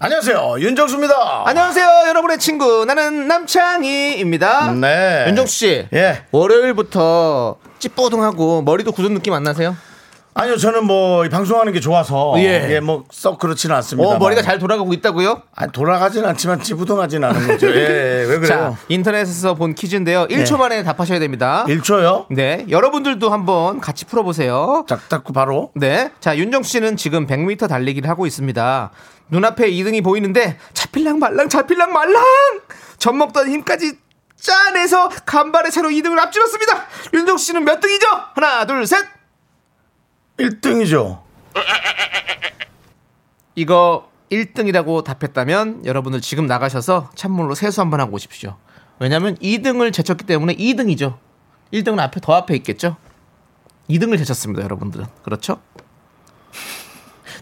안녕하세요. 윤정수입니다. 안녕하세요, 여러분의 친구. 나는 남창희입니다. 네. 윤정수 씨. 예. 월요일부터 찌뿌둥하고 머리도 굳은 느낌 안 나세요? 아니요, 저는 뭐이 방송하는 게 좋아서 예. 예, 뭐썩 그렇지는 않습니다. 어, 머리가 잘 돌아가고 있다고요? 아니, 돌아가진 않지만 찌부둥하진 않은 거죠. 예, 예, 왜 자, 그래요? 인터넷에서 본 퀴즈인데요. 1초 네. 만에 답하셔야 됩니다. 1초요? 네. 여러분들도 한번 같이 풀어보세요. 짝 닦고 바로. 네. 자, 윤정수 씨는 지금 100m 달리기를 하고 있습니다. 눈앞에 2등이 보이는데 잡힐랑 말랑 잡힐랑 말랑 젖 먹던 힘까지 짜내서 간발의 차로 2등을 앞질렀습니다. 윤정수 씨는 몇 등이죠? 하나, 둘, 셋. 1등이죠. 이거 1등이라고 답했다면 여러분들 지금 나가셔서 찬물로 세수 한번 하고 오십시오. 왜냐면 2등을 제쳤기 때문에 2등이죠. 1등은 앞에 더 앞에 있겠죠. 2등을 제쳤습니다, 여러분들은. 그렇죠?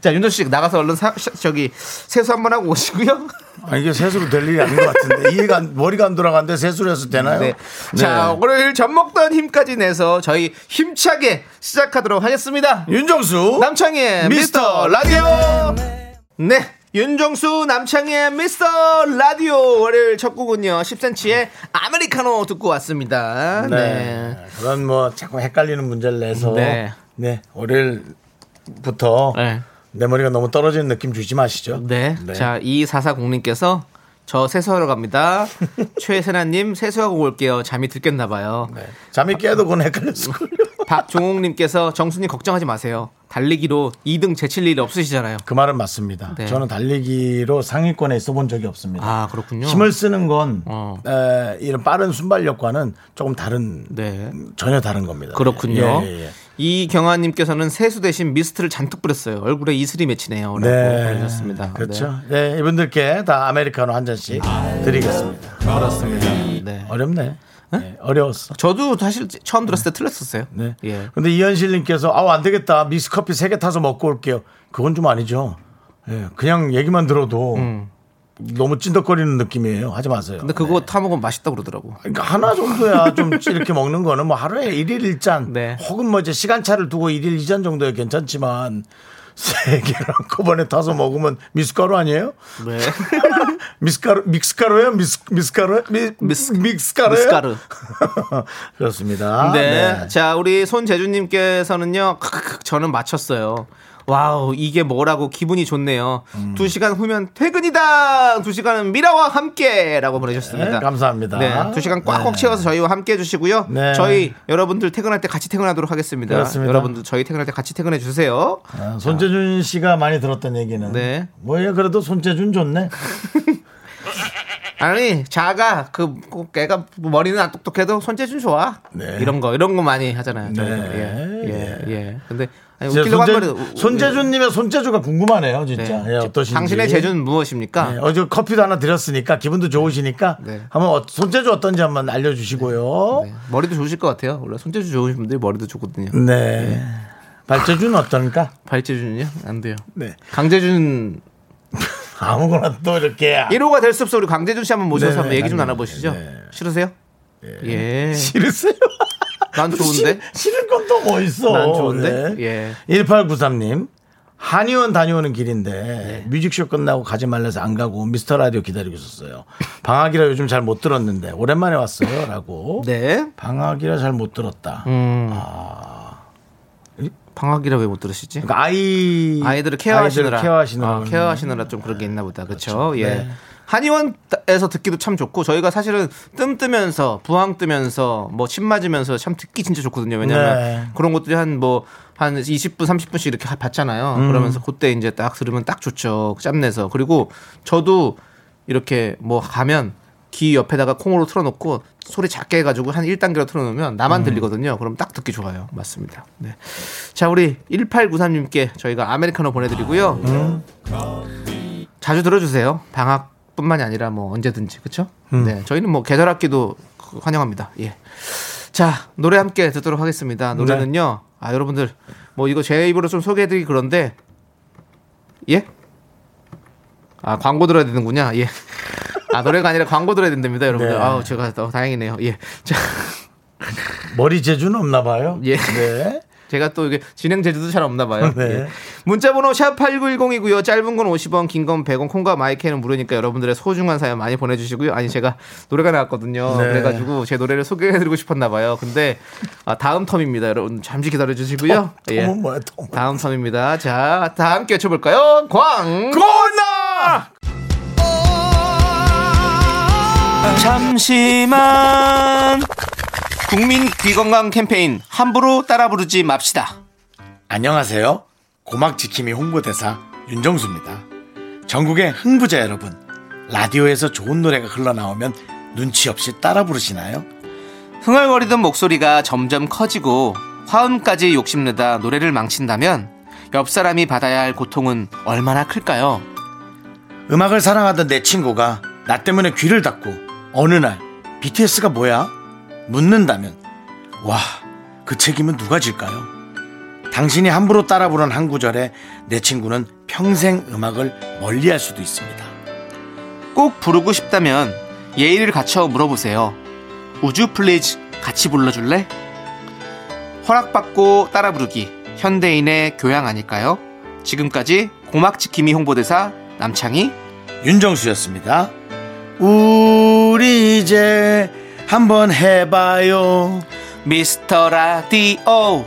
자, 윤정 씨 나가서 얼른 사- 샤- 저기 세수 한번 하고 오시고요. 아, 이게 세수로 될 일이 아닌 것 같은데. 이해가, 안- 머리가 안 돌아가는데 세수를 해서 되나요? 네. 자, 오늘 젖 먹던 힘까지 내서 저희 힘차게 시작하도록 하겠습니다. 윤정수. 남창희의 미스터 라디오. 네. 윤정수 남창희의 미스터 라디오 월요일 첫 곡은요 10cm의 아메리카노 듣고 왔습니다. 네. 네. 그런 뭐 자꾸 헷갈리는 문제를 내서. 네. 네. 월요일부터 네. 내 머리가 너무 떨어지는 느낌 주지 마시죠. 네. 자, 2440님께서 저 세수하러 갑니다. 최세나님 세수하고 올게요. 잠이 들겠나 봐요. 네. 잠이 깨도 그건 헷갈렸을걸요. 박종옥님께서 정수님 걱정하지 마세요. 달리기로 2등 제칠 일이 없으시잖아요. 그 말은 맞습니다. 네. 저는 달리기로 상위권에 있어본 적이 없습니다. 아, 그렇군요. 힘을 쓰는 건 어. 에, 이런 빠른 순발력과는 조금 다른 네. 전혀 다른 겁니다. 그렇군요. 예, 예, 예. 이경아님께서는 세수 대신 미스트를 잔뜩 뿌렸어요. 얼굴에 이슬이 맺히네요. 네, 보내셨습니다. 그렇죠. 네. 이분들께 다 아메리카노 한 잔씩 드리겠습니다. 네, 그렇습니다. 네. 어렵네. 네, 어려웠어. 저도 사실 처음 들었을 때 틀렸었어요. 네. 예. 근데 이현실님께서 아우 안 되겠다 미스 커피 세 개 타서 먹고 올게요. 그건 좀 아니죠. 예, 그냥 얘기만 들어도 너무 찐덕거리는 느낌이에요. 하지 마세요. 음. 근데 그거 타 먹으면 맛있다고 그러더라고. 그러니까 하나 정도야 좀 이렇게 먹는 거는 뭐 하루에 일일 1잔 네. 혹은 뭐 이제 시간차를 두고 일일 2잔 정도야 괜찮지만 세 개를 한꺼번에 타서 먹으면 미숫가루 아니에요? 네. 미숫가루 믹스가루예요? 미스 미숫가루? 미, 미스- 믹스가루예요? 미숫가루. 그렇습니다. 네. 자, 우리 손재주 님께서는요, 크크크, 저는 맞췄어요. 와우, 이게 뭐라고 기분이 좋네요. 음. 두 시간 후면 퇴근이다! 두 시간은 미라와 함께! 라고 보내주셨습니다. 네, 감사합니다. 네, 두 시간 꽉꽉 네. 채워서 저희와 함께 해주시고요. 네. 저희 여러분들 퇴근할 때 같이 퇴근하도록 하겠습니다. 그렇습니다. 여러분들 저희 퇴근할 때 같이 퇴근해 주세요. 아, 손재준 씨가 많이 들었던 얘기는 네. 뭐야 그래도 손재준 좋네. 아니 자가 그꼭 애가 머리는 안 똑똑해도 손재준 좋아. 네. 이런 거 이런 거 많이 하잖아요. 네. 예, 예, 예. 근데 웃기려고 한 손재, 말은 우- 손재준님의 손재주가 궁금하네요, 진짜. 네. 예, 어떠신지. 당신의 재주는 무엇입니까? 네, 어제 커피도 하나 드렸으니까 기분도 좋으시니까 네. 한번 어- 손재주 어떤지 한번 알려주시고요. 네. 머리도 좋으실 것 같아요. 원래 손재주 좋으신 분들이 머리도 좋거든요. 네. 발재주는 어떤가? 발재준은요? 안 돼요. 네. 강재준 아무거나 또 이렇게 1호가 될 수 없어 우리 강재준 씨 한번 모셔서 네, 한번 얘기 좀 네, 나눠보시죠. 네. 싫으세요? 예. 싫으세요? 난 좋은데. 싫, 싫은 건 또 뭐 있어? 난 좋은데? 예. 1893님. 한의원 다녀오는 길인데 네. 뮤직쇼 끝나고 가지 말래서 안 가고 미스터 라디오 기다리고 있었어요. 방학이라 요즘 잘 못 들었는데 오랜만에 왔어요. 라고. 네. 방학이라 잘 못 들었다. 음. 방학이라 왜 못 들으시지? 그러니까 아이 아이들을 케어하시느라 아이들을 케어하시느라 아, 케어하시느라 좀 그런 게 있나 보다. 그렇죠? 예. 네. 한의원에서 듣기도 참 좋고 저희가 사실은 뜸 뜨면서 부항 뜨면서 뭐 침 맞으면서 참 듣기 진짜 좋거든요. 왜냐면 네. 그런 것들이 한 뭐 한 20분 30분씩 이렇게 받잖아요. 음. 그러면서 그때 이제 딱 들으면 딱 좋죠. 짬내서. 그리고 저도 이렇게 뭐 가면 귀 옆에다가 콩으로 틀어놓고 소리 작게 해가지고 한 1단계로 틀어놓으면 음. 나만 들리거든요. 그럼 딱 듣기 좋아요. 맞습니다. 네. 자, 우리 1893님께 저희가 아메리카노 보내드리고요. 음. 자주 들어주세요. 방학 뿐만이 아니라 뭐 언제든지 그렇죠? 음. 네, 저희는 뭐 계절 학기도 환영합니다. 예. 자 노래 함께 듣도록 하겠습니다. 네. 노래는요. 아 여러분들 뭐 이거 제 입으로 좀 소개해드리기 그런데 예? 아 광고 들어야 되는군요. 예. 아 노래가 아니라 광고 들어야 된답니다, 여러분들. 네. 아우 제가 더 다행이네요. 예. 자 머리 재주는 없나 봐요. 예. 네. 제가 또 이게 진행 제주도 잘 없나 봐요. 네. 예. 문자 번호 샵 8910이고요. 짧은 건 50원, 긴 건 100원, 콩과 마이크는 무료니까 여러분들의 소중한 사연 많이 보내 주시고요. 아니 제가 노래가 나왔거든요. 네. 그래 가지고 제 노래를 소개해 드리고 싶었나 봐요. 근데 아, 다음 텀입니다. 여러분 잠시 기다려 주시고요. 예. 톰은 뭐야, 톰. 다음 텀입니다. 자, 다 함께 외쳐 볼까요? 광! 고나! 잠시만 국민 귀건강 캠페인 함부로 따라 부르지 맙시다. 안녕하세요. 고막지킴이 홍보대사 윤정수입니다. 전국의 흥부자 여러분, 라디오에서 좋은 노래가 흘러나오면 눈치 없이 따라 부르시나요? 흥얼거리던 목소리가 점점 커지고 화음까지 욕심내다 노래를 망친다면 옆 사람이 받아야 할 고통은 얼마나 클까요? 음악을 사랑하던 내 친구가 나 때문에 귀를 닫고 어느 날 BTS가 뭐야? 묻는다면 와, 그 책임은 누가 질까요? 당신이 함부로 따라 부른 한 구절에 내 친구는 평생 음악을 멀리할 수도 있습니다. 꼭 부르고 싶다면 예의를 갖춰 물어보세요. would you please 같이 불러줄래? 허락받고 따라 부르기 현대인의 교양 아닐까요? 지금까지 고막지킴이 홍보대사 남창희 윤정수였습니다. 우리 이제 한번 해봐요. 미스터 라디오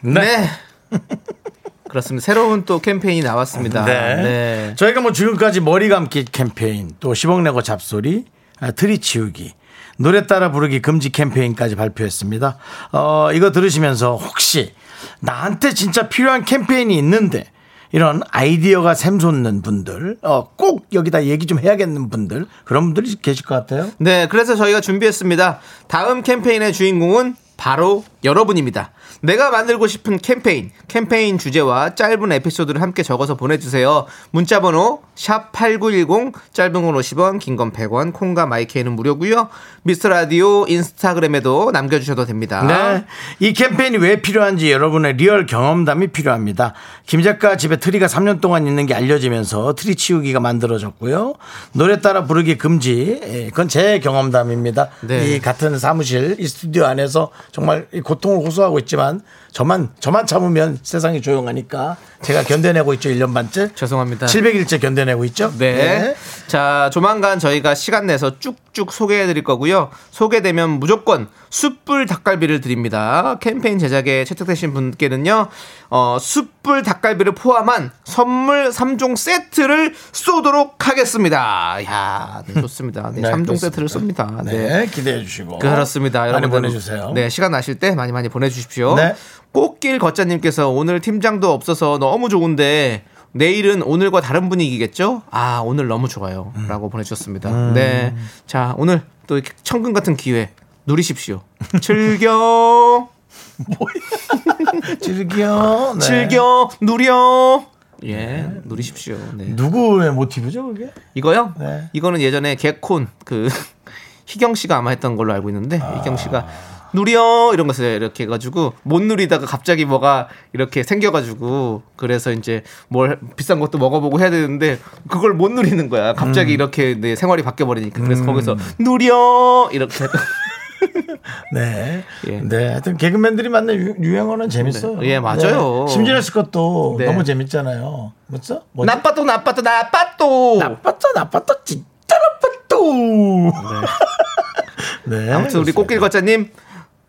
네. 그렇습니다. 새로운 또 캠페인이 나왔습니다. 네. 네. 저희가 뭐 지금까지 머리 감기 캠페인, 또 10억 내고 잡소리, 아, 트리 치우기, 노래 따라 부르기 금지 캠페인까지 발표했습니다. 어, 이거 들으시면서 혹시 나한테 진짜 필요한 캠페인이 있는데 이런 아이디어가 샘솟는 분들, 어, 꼭 여기다 얘기 좀 해야겠는 분들, 그런 분들이 계실 것 같아요. 네, 그래서 저희가 준비했습니다. 다음 캠페인의 주인공은 바로 여러분입니다. 내가 만들고 싶은 캠페인, 캠페인 주제와 짧은 에피소드를 함께 적어서 보내주세요. 문자번호 샵8910, 짧은 건 50원, 긴 건 100원, 콩과 마이케이는 무료고요. 미스터라디오 인스타그램에도 남겨주셔도 됩니다. 네. 이 캠페인이 왜 필요한지 여러분의 리얼 경험담이 필요합니다. 김 작가 집에 트리가 3년 동안 있는 게 알려지면서 트리 치우기가 만들어졌고요. 노래 따라 부르기 금지. 예, 그건 제 경험담입니다. 네. 이 같은 사무실, 이 스튜디오 안에서 정말 이 고통을 호소하고 있지만 저만, 저만 참으면 세상이 조용하니까 제가 견뎌내고 있죠. 1년 반째. 죄송합니다. 700일째 견뎌내고 있죠. 네. 자, 조만간 저희가 시간 내서 쭉쭉 소개해 드릴 거고요. 소개되면 무조건 숯불 닭갈비를 드립니다. 캠페인 제작에 채택되신 분께는요, 어, 숯불 닭갈비를 포함한 선물 3종 세트를 쏘도록 하겠습니다. 야 네, 좋습니다. 네, 네, 3종 그렇습니다. 세트를 쏩니다. 네. 기대해 주시고. 그렇습니다. 여러분 보내 주세요. 네, 시간 나실 때 많이 많이 보내 주십시오. 네. 꽃길 걷자님께서 오늘 팀장도 없어서 너무 좋은데 내일은 오늘과 다른 분위기겠죠? 아, 오늘 너무 좋아요. 음. 라고 보내주셨습니다. 네. 자, 오늘 또 이렇게 천금 같은 기회 누리십시오. 즐겨, 즐겨. 네. 즐겨, 누려. 예, 누리십시오. 네. 누구의 모티브죠, 그게? 이거요? 네. 이거는 예전에 개콘 그 희경 씨가 아마 했던 걸로 알고 있는데 희경 씨가 누려 이런 것을 이렇게 해가지고 못 누리다가 갑자기 뭐가 이렇게 생겨가지고 그래서 이제 뭘 비싼 것도 먹어보고 해야 되는데 그걸 못 누리는 거야. 갑자기 이렇게 내 생활이 바뀌어 버리니까 그래서 거기서 누려 이렇게 네. 예. 네. 하여튼 개그맨들이 만든 유- 유행어는 재밌어요. 네. 예, 맞아요. 네. 씨 것도 네. 너무 재밌잖아요. 뭐죠? 뭐지? 나빠도 나빠도 나빠도 나빴다, 나빴다, 진짜 나빴다. 네. 아무튼 우리. 꽃길 걷자님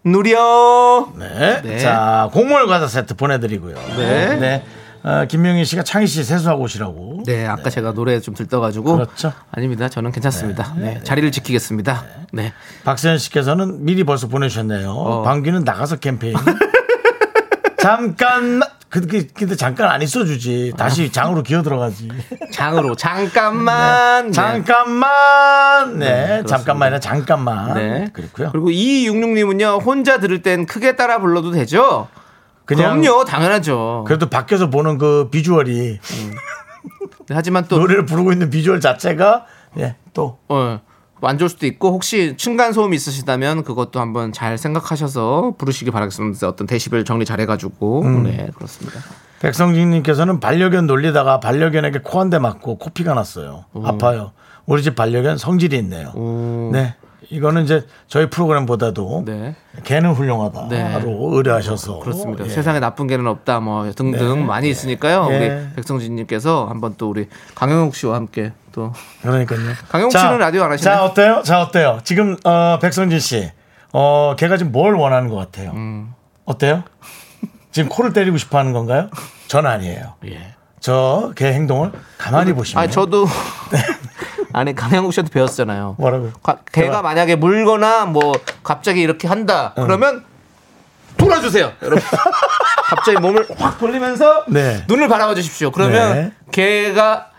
누려 네. 네. 자, 곡물 과자 세트 보내드리고요. 네. 네. 어, 김명희 씨가 창희 씨 세수하고 오시라고. 네, 아까 제가 노래 좀 들떠가지고. 그렇죠. 아닙니다. 저는 괜찮습니다. 네, 자리를 지키겠습니다. 네. 박세현 씨께서는 미리 벌써 보내주셨네요. 어. 방귀는 나가서 캠페인. 잠깐, 그, 그, 근데 잠깐 안 있어주지. 다시 장으로 기어 들어가지. 장으로 잠깐만. 네. 잠깐만. 네, 그렇습니다. 잠깐만이나 잠깐만. 네. 그렇고요. 그리고 2266님은요, 혼자 들을 땐 크게 따라 불러도 되죠? 그냥 그럼요, 당연하죠. 그래도 밖에서 보는 그 비주얼이 네, 하지만 또 노래를 부르고 있는 비주얼 자체가 예, 또 어, 안 좋을 수도 있고 혹시 층간 소음이 있으시다면 그것도 한번 잘 생각하셔서 부르시기 바라겠습니다. 어떤 데시벨 정리 잘 해가지고 음. 네 그렇습니다. 백성진님께서는 반려견 놀리다가 반려견에게 코 한 대 맞고 코피가 났어요. 아파요. 우리 집 반려견 성질이 있네요. 네. 이거는 이제 저희 프로그램보다도 네. 개는 훌륭하다로 네. 의뢰하셔서 그렇습니다. 예. 세상에 나쁜 개는 없다 뭐 등등 네. 많이 있으니까요. 예. 우리 백성진님께서 한번 또 우리 강영욱 씨와 함께 또 그러니까요. 강영욱 씨는 라디오 안 하시나요? 자 어때요? 자 어때요? 지금 어, 백성진 씨, 어 걔가 지금 뭘 원하는 것 같아요? 음. 어때요? 지금 코를 때리고 싶어 하는 건가요? 전 아니에요. 예. 저 걔 행동을 가만히 보시면 아 저도 아니 강영욱 씨한테 배웠잖아요. 뭐라고요? 가- 걔가 제가- 만약에 물거나 뭐 갑자기 이렇게 한다 그러면 돌아주세요, 여러분. 갑자기 몸을 확 돌리면서 네. 눈을 바라봐 주십시오. 그러면 네. 걔가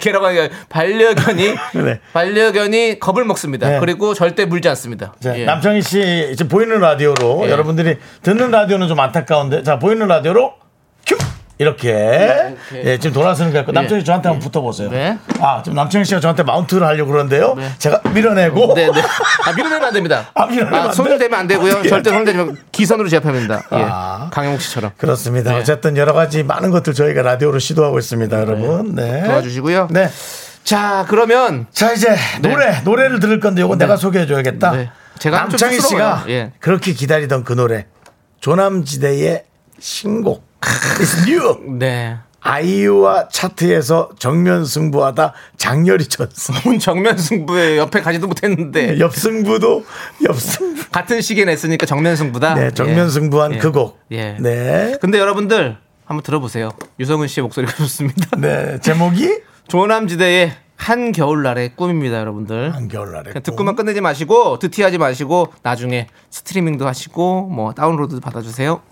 걔라고 하니까 반려견이 네. 반려견이 겁을 먹습니다. 네. 그리고 절대 물지 않습니다. 자, 예. 남창희 씨 지금 보이는 라디오로 예. 여러분들이 듣는 라디오는 좀 안타까운데 자 보이는 라디오로 큐 이렇게, 이렇게. 예, 지금 돌아서는 것 같고 남창희 씨 저한테 한번 붙어보세요. 네. 아 지금 남창희 씨가 저한테 마운트를 하려고 그러는데요. 네. 제가 밀어내고 네, 네. 아, 밀어내면 안 됩니다. 아, 밀어내면 안 손을 돼? 대면 안 되고요. 예. 절대 손을 대면 기선으로 제압합니다. 예. 아. 강영욱 씨처럼. 그렇습니다. 네. 어쨌든 여러 가지 많은 것들 저희가 라디오로 시도하고 있습니다, 여러분. 네. 도와주시고요. 네. 자, 그러면 자 이제 노래 노래를 들을 건데 이건 내가 소개해 줘야겠다. 네. 제가 좀 남창희 씨가. 예. 그렇게 기다리던 그 노래 조남지대의 신곡 It's New 네. 아이유와 차트에서 정면 승부하다 장렬히 쳤어. 문 정면 승부에 옆에 가지도 못했는데 옆승부도 옆승부. 같은 시기에 냈으니까 정면 승부다. 네, 정면 예. 승부한 예. 그 곡. 예. 네. 근데 여러분들 한번 들어보세요. 유성은 씨의 목소리가 좋습니다. 네. 제목이 조남지대의 한 겨울날의 꿈입니다, 여러분들. 한 겨울날에. 그냥 듣고만 끝내지 마시고 드티하지 마시고 나중에 스트리밍도 하시고 뭐 다운로드 받아주세요.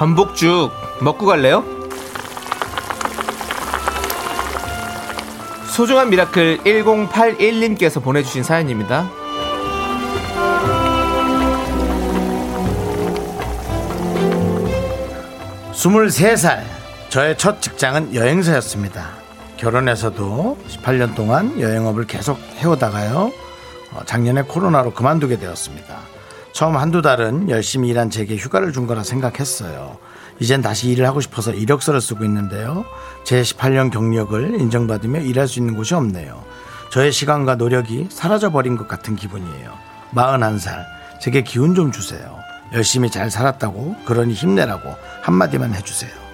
전복죽 먹고 갈래요? 소중한 미라클 1081님께서 보내주신 사연입니다. 23살. 저의 첫 직장은 여행사였습니다. 결혼해서도 18년 동안 여행업을 계속 해오다가요. 어, 작년에 코로나로 그만두게 되었습니다. 처음 한두 달은 열심히 일한 제게 휴가를 준 거라 생각했어요. 이젠 다시 일을 하고 싶어서 이력서를 쓰고 있는데요. 제 18년 경력을 인정받으며 일할 수 있는 곳이 없네요. 저의 시간과 노력이 사라져버린 것 같은 기분이에요. 41살. 제게 기운 좀 주세요. 열심히 잘 살았다고, 그러니 힘내라고 한마디만 해주세요.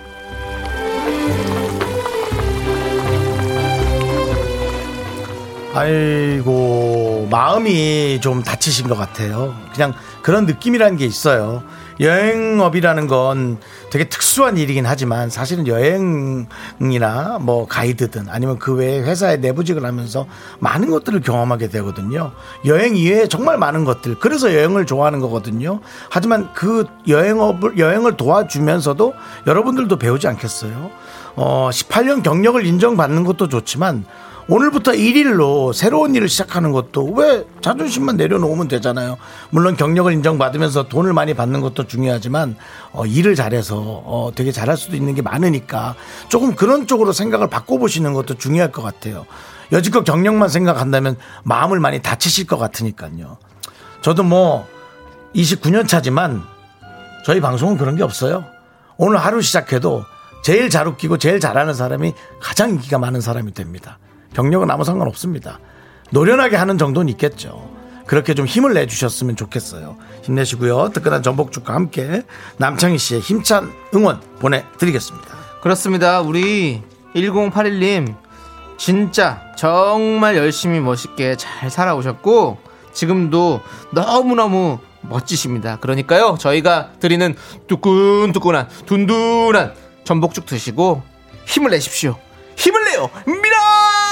아이고 마음이 좀 다치신 것 같아요. 그냥 그런 느낌이라는 게 있어요. 여행업이라는 건 되게 특수한 일이긴 하지만 사실은 여행이나 뭐 가이드든 아니면 그 외에 회사에 내부직을 하면서 많은 것들을 경험하게 되거든요. 여행 이외에 정말 많은 것들. 그래서 여행을 좋아하는 거거든요. 하지만 그 여행업을 여행을 도와주면서도 여러분들도 배우지 않겠어요? 어, 18년 경력을 인정받는 것도 좋지만 오늘부터 1일로 새로운 일을 시작하는 것도 왜 자존심만 내려놓으면 되잖아요. 물론 경력을 인정받으면서 돈을 많이 받는 것도 중요하지만 어, 일을 잘해서 어, 되게 잘할 수도 있는 게 많으니까 조금 그런 쪽으로 생각을 바꿔보시는 것도 중요할 것 같아요. 여지껏 경력만 생각한다면 마음을 많이 다치실 것 같으니까요. 저도 뭐 29년 차지만 저희 방송은 그런 게 없어요. 오늘 하루 시작해도 제일 잘 웃기고 제일 잘하는 사람이 가장 인기가 많은 사람이 됩니다. 경력은 아무 상관 없습니다. 노련하게 하는 정도는 있겠죠. 그렇게 좀 힘을 내주셨으면 좋겠어요. 힘내시고요. 뜨끈한 전복죽과 함께 남창희 씨의 힘찬 응원 보내드리겠습니다. 그렇습니다. 우리 1081님 진짜 정말 열심히 멋있게 잘 살아오셨고 지금도 너무너무 멋지십니다. 그러니까요. 저희가 드리는 뜨끈뜨끈한 둔둔한 전복죽 드시고 힘을 내십시오. 힘을 내요. 미라카!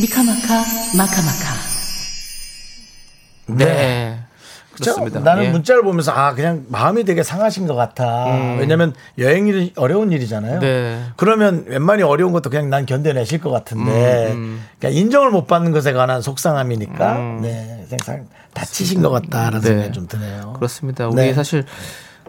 미카마카 마카마카 네. 그렇죠? 그렇습니다. 나는 예. 문자를 보면서 아 그냥 마음이 되게 상하신 것 같아. 왜냐면 여행이 어려운 일이잖아요. 음. 네. 그러면 웬만히 어려운 것도 그냥 난 견뎌내실 것 같은데 음, 그러니까 인정을 못 받는 것에 관한 속상함이니까 네, 생상 다치신 것 같다라는 네. 생각이 좀 드네요. 그렇습니다. 우리 네. 사실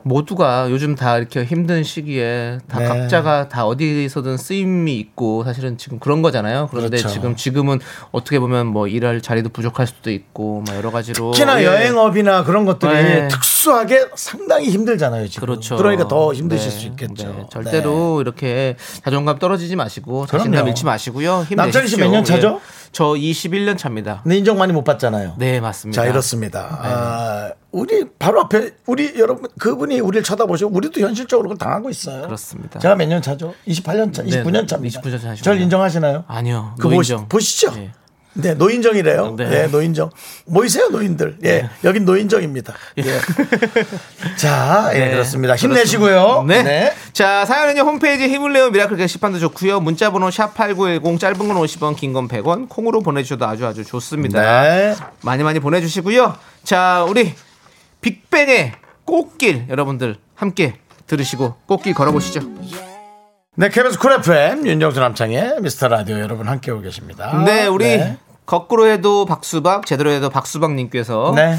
모두가 요즘 다 이렇게 힘든 시기에 다 네. 각자가 다 어디서든 쓰임이 있고 사실은 지금 그런 거잖아요. 그런데 그렇죠. 지금 지금은 어떻게 보면 뭐 일할 자리도 부족할 수도 있고 막 여러 가지로 특히나 예. 여행업이나 그런 것들이 네. 특수하게 상당히 힘들잖아요. 지금. 그렇죠. 그러니까 더 힘드실 네. 수 있겠죠. 네. 절대로 이렇게 자존감 떨어지지 마시고 자신감. 잃지 마시고요. 남창희 씨몇 년 차죠? 예. 저 21년 차입니다. 네. 근데 인정 많이 못 받잖아요. 네, 맞습니다. 자 이렇습니다. 아, 우리 바로 앞에 우리 여러분 그분이 우리를 쳐다보시고 우리도 현실적으로 그걸 당하고 있어요. 그렇습니다. 제가 몇 년 차죠? 28년 차, 네, 29년 차입니다. 29년 차시구나. 저를 인정하시나요? 아니요. 그 보시, 노인정. 보시죠. 예. 네, 노인정이래요. 네. 네, 노인정. 모이세요, 노인들. 예, 여긴 노인정입니다. 예. 자, 예, 네, 그렇습니다. 힘내시고요. 네. 자, 사연은요, 홈페이지 힘을 내요 미라클 게시판도 좋고요 문자번호 샵8910, 짧은 건 50원, 긴 건 100원, 콩으로 보내주셔도 아주 아주 좋습니다. 네. 많이 많이 보내주시고요. 자, 우리 빅뱅의 꽃길 여러분들 함께 들으시고 꽃길 걸어보시죠. 네, KBS 쿨 FM 윤정수 남창의 미스터 라디오 여러분 함께하고 계십니다. 네, 우리 네. 거꾸로 해도 박수박, 제대로 해도 박수박님께서 네.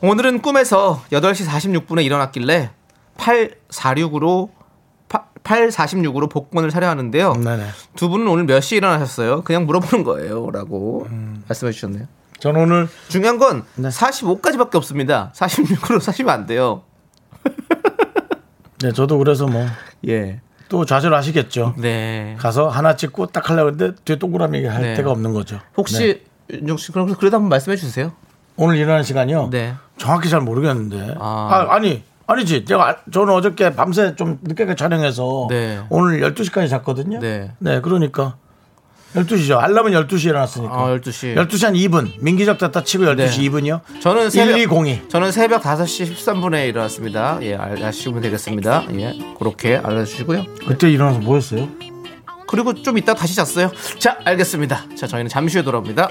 오늘은 꿈에서 8시 46분에 일어났길래 846으로 846으로 복권을 사려 하는데요. 네네. 두 분은 오늘 몇 시에 일어나셨어요? 그냥 물어보는 거예요. 라고 음. 말씀해 주셨네요. 저는 오늘 중요한 건 네. 45까지밖에 없습니다. 46으로 사시면 안 돼요. 네, 저도 그래서 뭐또 예. 좌절하시겠죠. 네. 가서 하나 찍고 딱 하려고 했는데 뒤에 동그라미 할 네. 데가 없는 거죠. 네. 혹시 윤정 씨 그럼 그래도 한번 말씀해 주세요. 오늘 일어나는 시간이요? 네. 정확히 잘 모르겠는데. 아. 아, 니 아니지. 내가 아- 저는 어저께 밤새 좀 늦게까지 촬영해서 네. 오늘 12시까지 잤거든요. 네. 그러니까 12시죠. 알람은 12시에 일어났으니까. 아, 12시. 12시 한 2분. 민기적 됐다 치고 12시 네. 2분이요. 저는 새벽 1202. 저는 새벽 5시 13분에 일어났습니다. 예, 알- 아시면 되겠습니다. 예. 그렇게 알려 주시고요. 그때 일어나서 뭐 했어요? 그리고 좀 이따 다시 잤어요. 자, 알겠습니다. 자, 저희는 잠시 후에 돌아옵니다.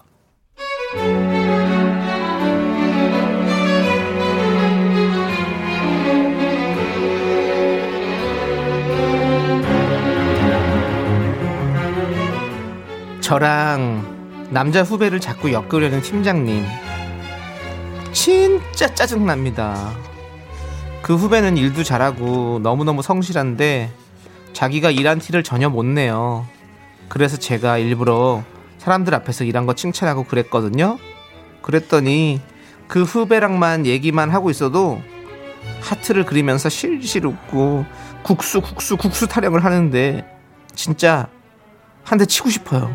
저랑 남자 후배를 자꾸 엮으려는 팀장님. 진짜 짜증납니다. 그 후배는 일도 잘하고 너무너무 성실한데 자기가 일한 티를 전혀 못 내요. 그래서 제가 일부러 사람들 앞에서 일한 거 칭찬하고 그랬거든요. 그랬더니 그 후배랑만 얘기만 하고 있어도 하트를 그리면서 실실 웃고 국수 국수 국수 타령을 하는데 진짜 한 대 치고 싶어요.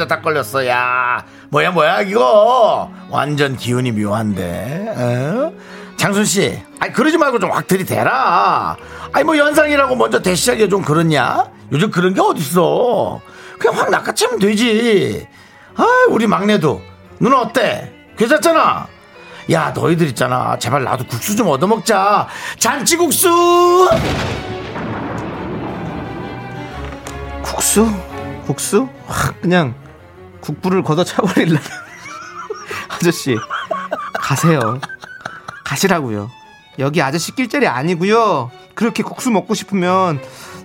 아, 딱 걸렸어, 야. 뭐야, 뭐야, 이거. 완전 기운이 묘한데, 어? 장순 씨, 아니, 그러지 말고 좀 확 들이대라. 아니, 뭐, 연상이라고 먼저 대시하기가 좀 그렇냐? 요즘 그런 게 어딨어. 그냥 확 낚아채면 되지. 아, 우리 막내도. 누나 어때? 괜찮잖아? 야, 너희들 있잖아. 제발 나도 국수 좀 얻어먹자. 잔치국수! 국수? 국수? 확 그냥 국부를 걷어 차버릴라. 아저씨 가세요. 가시라고요. 여기 아저씨 낄 자리 아니고요. 그렇게 국수 먹고 싶으면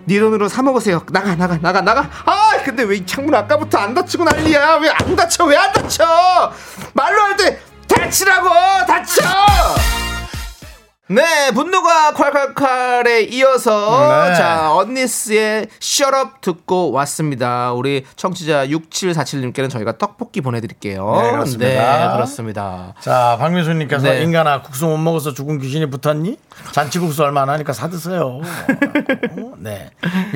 네 돈으로 사 먹으세요. 나가 나가 나가 나가. 아 근데 왜 이 창문 아까부터 안 닫히고 난리야? 왜 안 닫혀? 왜 안 닫혀? 말로 할 때 닫히라고 닫혀. 네, 분노가 콸콸콸에 이어서 네. 자 언니스의 셔럽 듣고 왔습니다. 우리 청취자 6747님께는 저희가 떡볶이 보내드릴게요. 네, 그렇습니다. 네, 그렇습니다. 자, 박민수님께서 네. 인간아 국수 못 먹어서 죽은 귀신이 붙었니? 잔치국수 얼마 안 하니까 사 드세요. 어, 네.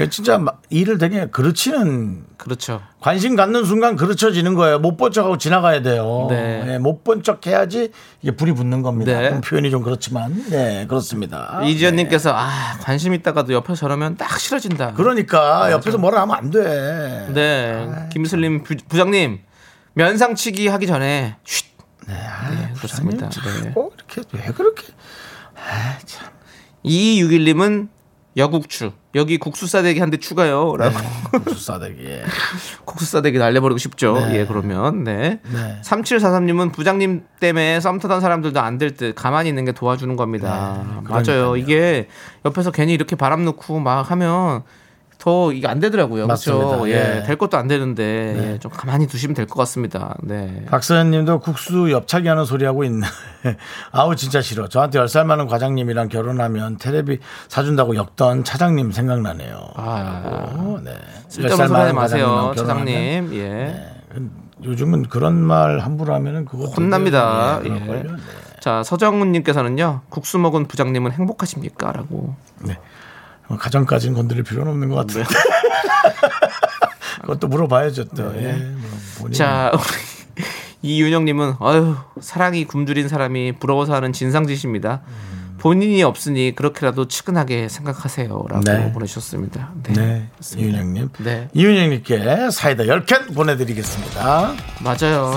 진짜 막 일을 되게 그르치는 그렇죠. 관심 갖는 순간 그르쳐지는 거예요. 못 본 척하고 지나가야 돼요. 네. 못본 척 해야지 이게 불이 붙는 겁니다. 네. 표현이 좀 그렇지만, 네, 그렇습니다. 이지연님께서 아 관심 있다가도 옆에서 저러면 딱 싫어진다. 그러니까 옆에서 뭐라 하면 안 돼. 네, 김슬림 부, 부장님 면상치기 하기 전에 쉿. 네, 네, 그렇습니다. 네. 어, 이렇게 왜 그렇게? 아, 참. 2261님은 여국추 여기 국수 싸대기 한 대 추가요. 라고 국수 싸대기. 예. 국수 싸대기 날려버리고 싶죠. 네. 예, 그러면 네. 네. 3743님은 부장님 때문에 썸 타던 사람들도 안 될 듯 가만히 있는 게 도와주는 겁니다. 네, 맞아요. 그러니까요. 이게 옆에서 괜히 이렇게 바람 넣고 막 하면 더 이게 안 되더라고요. 그렇죠. 예, 예. 될 것도 안 되는데 예, 좀 가만히 두시면 될 것 같습니다. 네. 박서연님도 국수 옆차기 하는 소리 하고 있네. 아우 진짜 싫어. 저한테 10살 많은 과장님이랑 결혼하면 테레비 사준다고 역던 차장님 생각나네요. 아, 어, 네. 쓸데없는 10살 소리 하지 많은 마세요, 차장님. 예. 요즘은 그런 말 함부로 하면은 그거 혼납니다. 네, 예. 네. 자, 서정훈님께서는요, 국수 먹은 부장님은 행복하십니까? 라고. 네. 어, 가정까지는 건드릴 필요는 없는 것 네. 같은데. 그것도 물어봐야죠 또. 예. 뭐. 자, 우리 이윤영님은, 어휴, 사랑이 굶주린 사람이 부러워서 하는 진상짓입니다. 본인이 없으니 그렇게라도 측은하게 생각하세요. 라고 네. 보내주셨습니다. 네. 네, 그렇습니다. 이윤영 님. 네. 이윤영 님께 사이다 10캔 보내 드리겠습니다. 맞아요.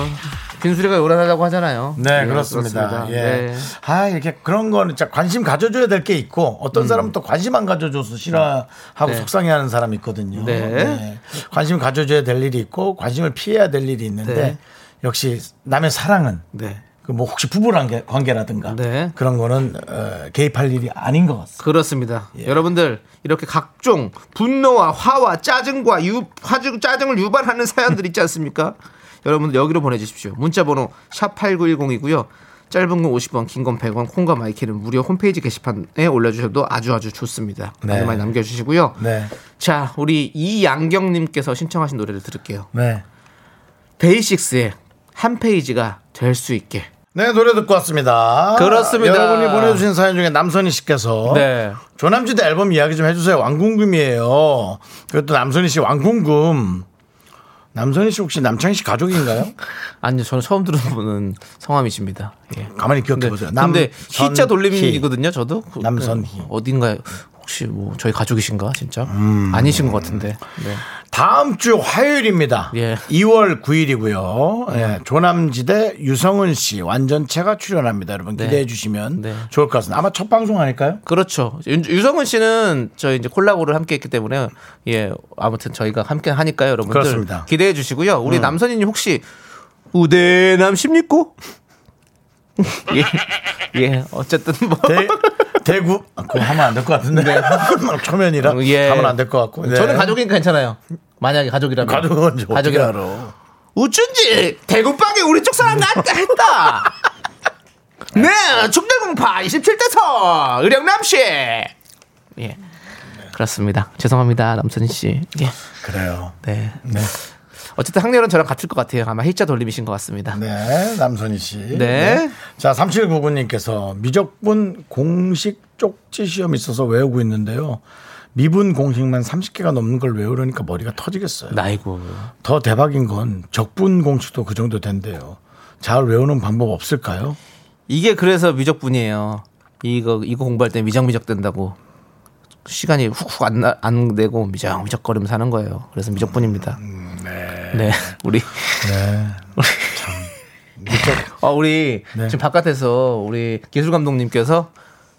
빈수리가 요란하다고 하잖아요. 네, 그렇습니다. 그렇습니다. 예. 네. 아, 이렇게 그런 거는 진짜 관심 가져줘야 될 게 있고 어떤 사람은 또 관심 안 가져줘서 싫어하고 음. 네. 속상해 하는 사람이 있거든요. 네. 관심 가져줘야 될 일이 있고 관심을 피해야 될 일이 있는데 네. 역시 남의 사랑은 네. 그 뭐 혹시 부부 관계, 관계라든가 네. 그런 거는 어, 개입할 일이 아닌 것 같습니다. 그렇습니다. 예. 여러분들 이렇게 각종 분노와 화와 짜증과 유, 화주, 짜증을 유발하는 사연들 있지 않습니까? 여러분들 여기로 보내주십시오. 문자번호 샵 #8910이고요. 짧은 건 50원, 긴 건 100원, 콩과 마이 K는 무료 홈페이지 게시판에 올려주셔도 아주 아주 좋습니다. 네. 많이 많이 남겨주시고요. 네. 자, 우리 이양경님께서 신청하신 노래를 들을게요. 네. 데이식스의 한 페이지가 될 수 있게. 네, 노래 듣고 왔습니다. 그렇습니다. 여러분이 보내주신 사연 중에 남선희 씨께서 네. 조남지대 앨범 이야기 좀 해주세요. 왕궁금이에요. 그것도 남선희 씨 왕궁금. 남선희 씨 혹시 남창희 씨 가족인가요? 아니요, 저는 처음 들어보는 성함이십니다. 예. 가만히 기억해 네. 보세요. 근데 남선희. 희자 돌림이거든요, 저도. 그- 남선희. 네. 어딘가요? 혹시 뭐 저희 가족이신가 진짜? 음. 아니신 것 같은데. 네. 다음 주 화요일입니다. 예. 2월 9일이고요. 예, 조남지대 유성은 씨 완전체가 출연합니다. 여러분 네. 기대해 주시면 네. 좋을 것 같습니다. 아마 첫 방송 아닐까요? 그렇죠. 유- 유성은 씨는 저희 이제 콜라보를 함께 했기 때문에 예 아무튼 저희가 함께 하니까요, 여러분들 그렇습니다. 음. 기대해 주시고요. 우리 남선이님 혹시 우대남 십니까? 예, 예, 어쨌든 뭐 대, 대구 아, 그거 하면 안 될 것 같은데 초면이라 예. 하면 안 될 것 같고 네. 저는 가족이니까 괜찮아요. 만약에 가족이라면 가족은 이제 어떻게 가족이라 알아? 어쩐지 대구빵에 우리 쪽 사람 났다 했다. 네, 충절공파 27대서 의령남 씨. 예, 그렇습니다. 죄송합니다, 남순 씨. 예, 그래요. 네. 네. 어쨌든 학렬은 저랑 같을 것 같아요. 아마 hil자 돌림이신 것 같습니다. 네, 남선희 씨. 네. 자, 3799님께서 미적분 공식 쪽지 시험 있어서 외우고 있는데요. 미분 공식만 30개가 넘는 걸 외우려니까 머리가 터지겠어요. 나이고. 더 대박인 건 적분 공식도 그 정도 된대요. 잘 외우는 방법 없을까요? 이게 그래서 미적분이에요. 이거 이거 공부할 때 미적미적 된다고 시간이 훅훅 안, 나- 안 되고 미적 미적 거리면서 사는 거예요. 그래서 미적분입니다. 네. 우리 네. 어, 우리 네. 지금 바깥에서 우리 기술 감독님께서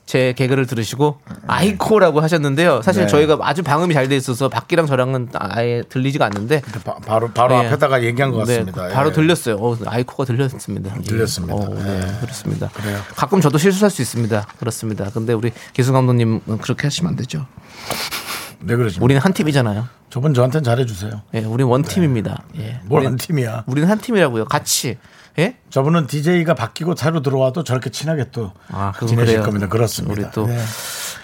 제 개그를 들으시고 아이코라고 하셨는데요. 사실 네. 저희가 아주 방음이 잘 돼 있어서 밖이랑 저랑은 아예 들리지가 않는데 바, 바로 바로 네. 앞에다가 얘기한 것 네, 같습니다. 바로 예. 들렸어요. 어, 아이코가 들렸습니다. 예. 들렸습니다. 어, 네, 네. 그렇습니다. 그래요. 가끔 저도 실수할 수 있습니다. 그렇습니다. 근데 우리 기수 감독님 그렇게 하시면 안 되죠. 네 그러십니까? 우리는 한 팀이잖아요. 저분 저한테는 잘해주세요. 예, 우리는 원 팀입니다. 예. 뭘 우리- 한 팀이야? 우리는 한 팀이라고요. 같이. 예? 저분은 DJ가 바뀌고 새로 들어와도 저렇게 친하게 또 아, 그건 지내실 그래요. 겁니다. 그렇습니다. 우리 또 네.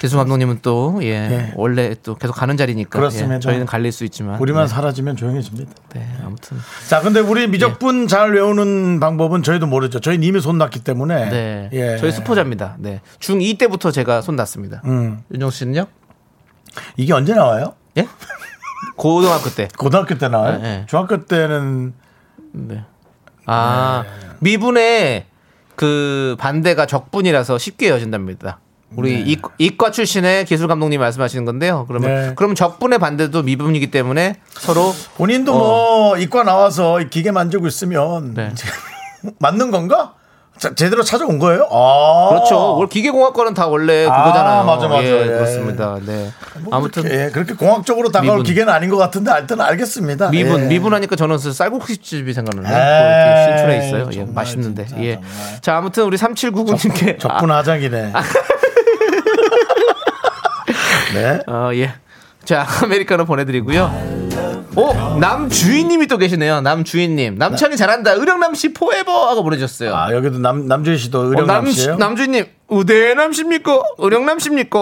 기수 감독님은 또 예, 네. 원래 또 계속 가는 자리니까 그렇습니다. 예, 저희는 갈릴 수 있지만 우리만 네, 사라지면 조용해집니다. 네, 아무튼 자, 근데 우리 미적분 잘 외우는 방법은 저희도 모르죠. 저희 는 이미 손 났기 때문에. 네, 예. 저희 수포자입니다. 네, 중2 때부터 제가 손 났습니다. 음. 윤정 씨는요? 이게 언제 나와요? 예? 고등학교 때. 고등학교 때 나와요? 네, 네. 중학교 때는 네. 아 미분의 그 반대가 적분이라서 쉽게 이어진답니다. 우리 이, 이과 출신의 기술 감독님 말씀하시는 건데요. 그러면 네. 그럼 적분의 반대도 미분이기 때문에 서로 본인도 뭐 이과 나와서 이 기계 만지고 있으면 네. 맞는 건가? 자, 제대로 찾아온 거예요? 아. 그렇죠. 원래 기계공학과는 다 원래 아, 그거잖아요. 맞아, 맞아. 예, 예. 그렇습니다. 네. 뭐 아무튼 그렇게, 예, 그렇게 공학적으로 다가올 미분. 기계는 아닌 것 같은데 하여튼 알겠습니다. 미분 예. 미분하니까 저는 쌀국수집이 생각나네요. 에이, 이렇게 신촌에 있어요. 예, 정말 맛있는데. 진짜, 예. 정말. 자 아무튼 우리 3799님께 적분하장이네. 네. 어, 예. 자, 아메리카노 보내드리고요. 오, 남주인님이 또 계시네요. 남주인님. 남창이 잘한다. 의령남 씨 포에버 하고 보내주셨어요. 아, 여기도 남, 남주희 씨도 어, 의령남 남, 씨예요 남주인님, 우대남십니까? 의령남십니까?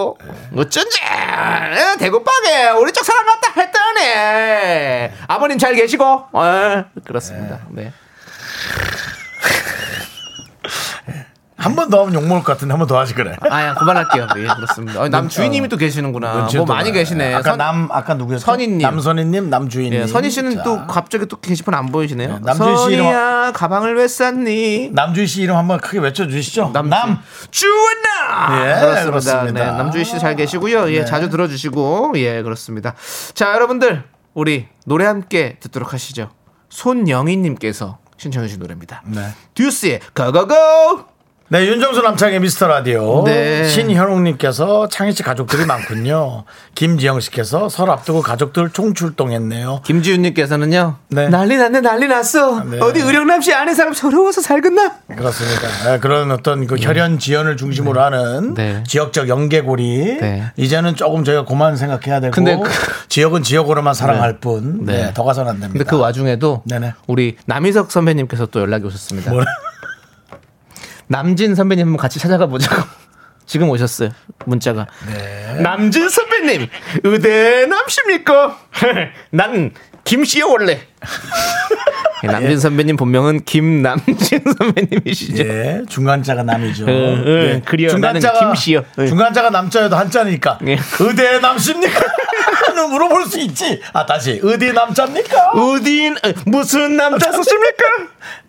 어쩐지, 에, 대구빵에 우리 쪽 사람 같다 했더니, 아버님 잘 계시고, 어, 그렇습니다. 네. 한 번 더 하면 욕먹을 것 같은데 한 번 더 하지 그래. 아, 야, 그만할게요. 예, 그렇습니다. 어, 남 주인님이 또 계시는구나. 뭐또 많이. 계시네. 아까 선- 남 아까 누구였죠? 선희님. 남선희님, 남주인님. 예, 선희 씨는 자, 또 갑자기 또 게시판 안 보이시네요. 네, 남주희 씨 이름- 선희야 가방을 왜 쌌니? 남주희 씨 이름 한번 크게 외쳐주시죠. 남- 남. 주원나 예, 그렇습니다. 그렇습니다. 네, 남주희 씨 잘 계시고요. 예, 네. 자주 들어주시고 예 그렇습니다. 자 여러분들 우리 노래 함께 듣도록 하시죠. 손영희님께서 신청해주신 노래입니다. 네. 듀스의 고고고 네, 윤정수 남창의 미스터 라디오. 네. 신현웅님께서 창희 씨 가족들이 많군요. 김지영 씨께서 설 앞두고 가족들 총출동했네요. 김지윤님께서는요. 네. 난리 났네 난리 났어. 네. 어디 의령남 씨 아는 사람 서러워서 살겠나? 그렇습니다. 네, 그런 어떤 그 혈연 지연을 중심으로 하는 네. 지역적 연계고리. 네. 이제는 조금 저희가 그만 생각해야 되고. 근데 그- 지역은 지역으로만 사랑할 뿐. 네. 네. 더 가서는 안 됩니다. 근데 그 와중에도 네네. 우리 남희석 선배님께서 또 연락이 오셨습니다. 뭐라? 남진 선배님 한번 같이 찾아가 보자고. 지금 오셨어요. 문자가. 네. 남진 선배님, 의대 남십니까? 난 김씨요 원래. 예, 남진 선배님 본명은 김남진 선배님이시죠. 예, 중간자가 남이죠. 어, 어, 그래요. 나는 김씨요. 예. 중간자가 남자여도 한자니까. 예. 의대 남십니까? 는 물어볼 수 있지. 아, 다시. 의대 남자입니까? 어딘 어, 무슨 남자 썼습니까?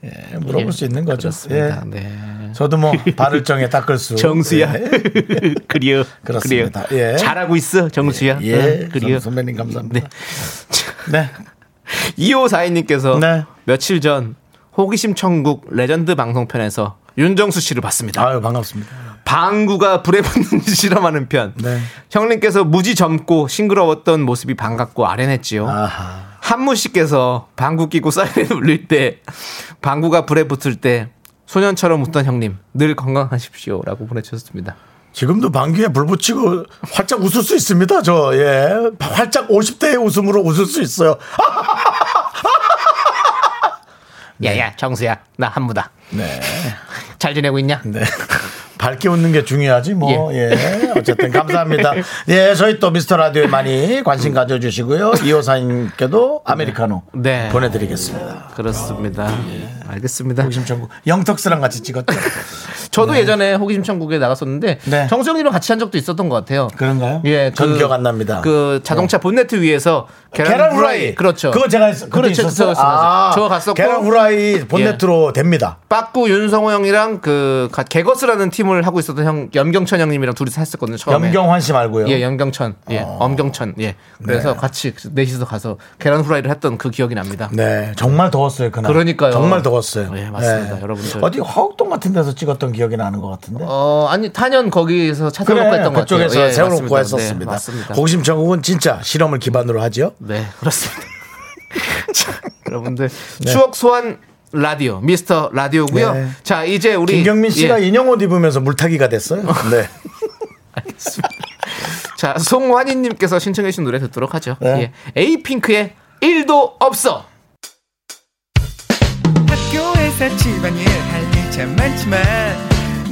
예, 물어볼 수 있는 거죠. 그렇습니다. 예. 네. 저도 뭐 발을 정해 닦을 수. 정수야. 예. 그래요. 그렇습니다. 그래요. 예. 잘하고 있어, 정수야. 예. 응, 그래요. 선- 선배님 감사합니다. 네. 네. 2542님께서 네. 며칠 전 호기심 천국 레전드 방송편에서 윤정수 씨를 봤습니다. 아유, 반갑습니다. 방구가 불에 붙는지 실험하는 편. 네. 형님께서 무지 젊고 싱그러웠던 모습이 반갑고 아련했지요. 아하. 한무 씨께서 방구 끼고 사이렌 울릴 때 방구가 불에 붙을 때 소년처럼 웃던 형님 늘 건강하십시오라고 보내주셨습니다. 지금도 방귀에 불 붙이고 활짝 웃을 수 있습니다. 저, 예. 활짝 50대의 웃음으로 웃을 수 있어요. 야야 정수야 나 한무다. 네. 잘 지내고 있냐? 네. 밝게 웃는 게 중요하지 뭐. 예. 어쨌든 감사합니다. 예, 저희 또 미스터 라디오에 많이 관심 가져주시고요. 이호사님께도 아메리카노 네. 보내드리겠습니다. 그렇습니다. 알겠습니다. 호기심 천국 영턱스랑 같이 찍었죠. 저도 예전에 호기심 천국에 나갔었는데 네. 정수영님이랑 같이 한 적도 있었던 것 같아요. 그런가요? 예, 전 기억 안 납니다. 그 자동차 본네트 위에서 계란, 계란 후라이. 후라이. 그렇죠. 그거 제가 그렇죠. 있었어요. 저, 저, 저 갔었고 계란 후라이 본네트로 됩니다. 빠꾸 윤성호 형이랑 그 가- 개거스라는 팀을 하고 있었던 형 염경천 형님이랑 둘이서 했었거든요. 처음에. 염경환 씨 말고요. 예, 염경천. 예, 어. 엄경천. 예. 그래서 같이 넷이서 가서 계란 후라이를 했던 그 기억이 납니다. 네, 정말 더웠어요 그날. 그러니까요. 정말 더웠어요. 예, 맞습니다. 여러분들. 어디 화곡동 같은 데서 찍었던 기 억이 나는 것 같은데. 어, 아니 탄현 거기서 차 세워놓고 했던 것 같아요. 그쪽에서 예, 세워놓고. 했었습니다. 네, 맞습니다. 호기심 천국은 진짜 실험을 기반으로 하죠. 네, 그렇습니다. 자, 여러분들 추억 소환 라디오 미스터 라디오고요. 네. 자, 이제 우리 김경민 씨가 예, 인형 옷 입으면서 물타기가 됐어요. 네. 자, 송환희 님께서 신청해 주신 노래 듣도록 하죠. 네. 예. 에이핑크의 1도 없어. 학교에서 집안일 할일참 많지만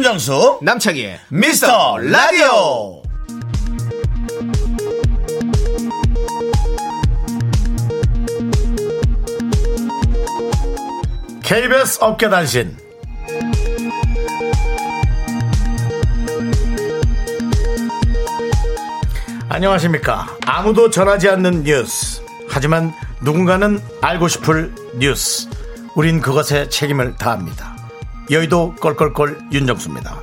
윤정수 남창희의 미스터 라디오. KBS 업계단신. 안녕하십니까? 아무도 전하지 않는 뉴스. 하지만 누군가는 알고 싶을 뉴스. 우린 그것에 책임을 다합니다 여의도 껄껄껄 윤정수입니다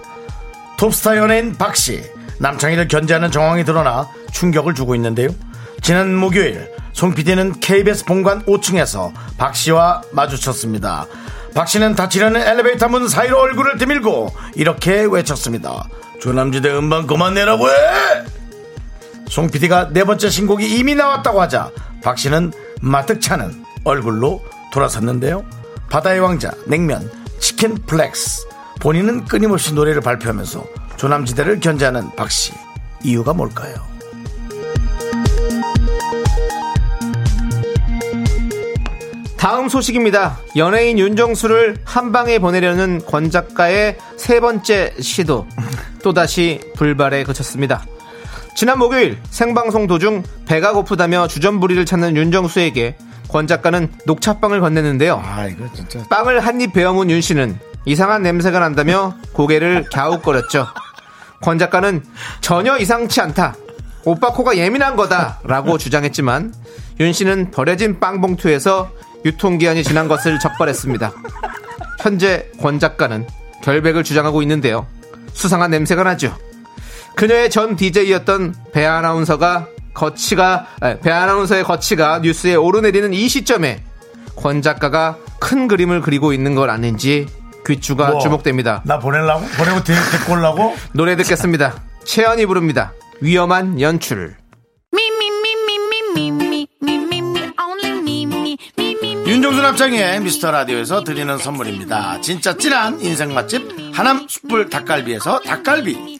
톱스타 연예인 박씨 남창희를 견제하는 정황이 드러나 충격을 주고 있는데요. 지난 목요일 송 PD는 KBS 본관 5층에서 박 씨와 마주쳤습니다. 박 씨는 닫히려는 엘리베이터 문 사이로 얼굴을 드밀고 이렇게 외쳤습니다. 조남지대 음반 그만 내라고 해! 송 PD가 네 번째 신곡이 이미 나왔다고 하자 박 씨는 마뜩찮은 얼굴로 돌아섰는데요. 바다의 왕자, 냉면, 치킨 플렉스. 본인은 끊임없이 노래를 발표하면서 조남지대를 견제하는 박씨. 이유가 뭘까요? 다음 소식입니다. 연예인 윤정수를 한 방에 보내려는 권 작가의 세 번째 시도 또다시 불발에 그쳤습니다. 지난 목요일 생방송 도중 배가 고프다며 주전부리를 찾는 윤정수에게 권 작가는 녹차빵을 건넸는데요. 아, 이거 진짜. 빵을 한 입 베어문 윤 씨는 이상한 냄새가 난다며 고개를 갸웃거렸죠. 권 작가는 전혀 이상치 않다. 오빠 코가 예민한 거다. 라고 주장했지만 윤 씨는 버려진 빵 봉투에서 유통기한이 지난 것을 적발했습니다. 현재 권 작가는 결백을 주장하고 있는데요. 수상한 냄새가 나죠. 그녀의 전 DJ였던 배 아나운서가 거치가 배 아나운서의 거치가 뉴스에 오르내리는 이 시점에 권 작가가 큰 그림을 그리고 있는 걸 아는지 귀추가 뭐, 주목됩니다. 나 보내려고? 보내고 데리고 오려고? 노래 듣겠습니다. 채연이 부릅니다. 위험한 연출. 윤정수 남창희의 미스터 라디오에서 드리는 선물입니다. 진짜 찐한 인생 맛집 하남 숯불 닭갈비에서 닭갈비.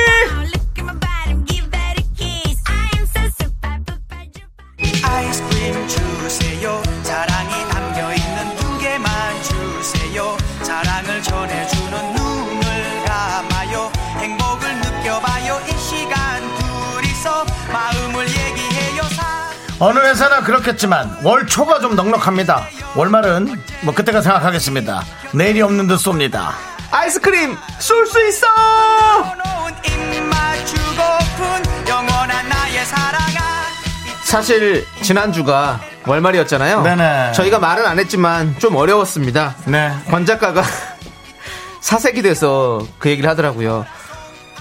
어느 회사나 그렇겠지만 월 초가 좀 넉넉합니다. 월말은 뭐 그때가 생각하겠습니다. 내일이 없는 듯 쏩니다. 아이스크림 쏠 수 있어! 사실 지난주가 월말이었잖아요. 네네. 저희가 말은 안 했지만 좀 어려웠습니다. 네. 권 작가가 사색이 돼서 그 얘기를 하더라고요.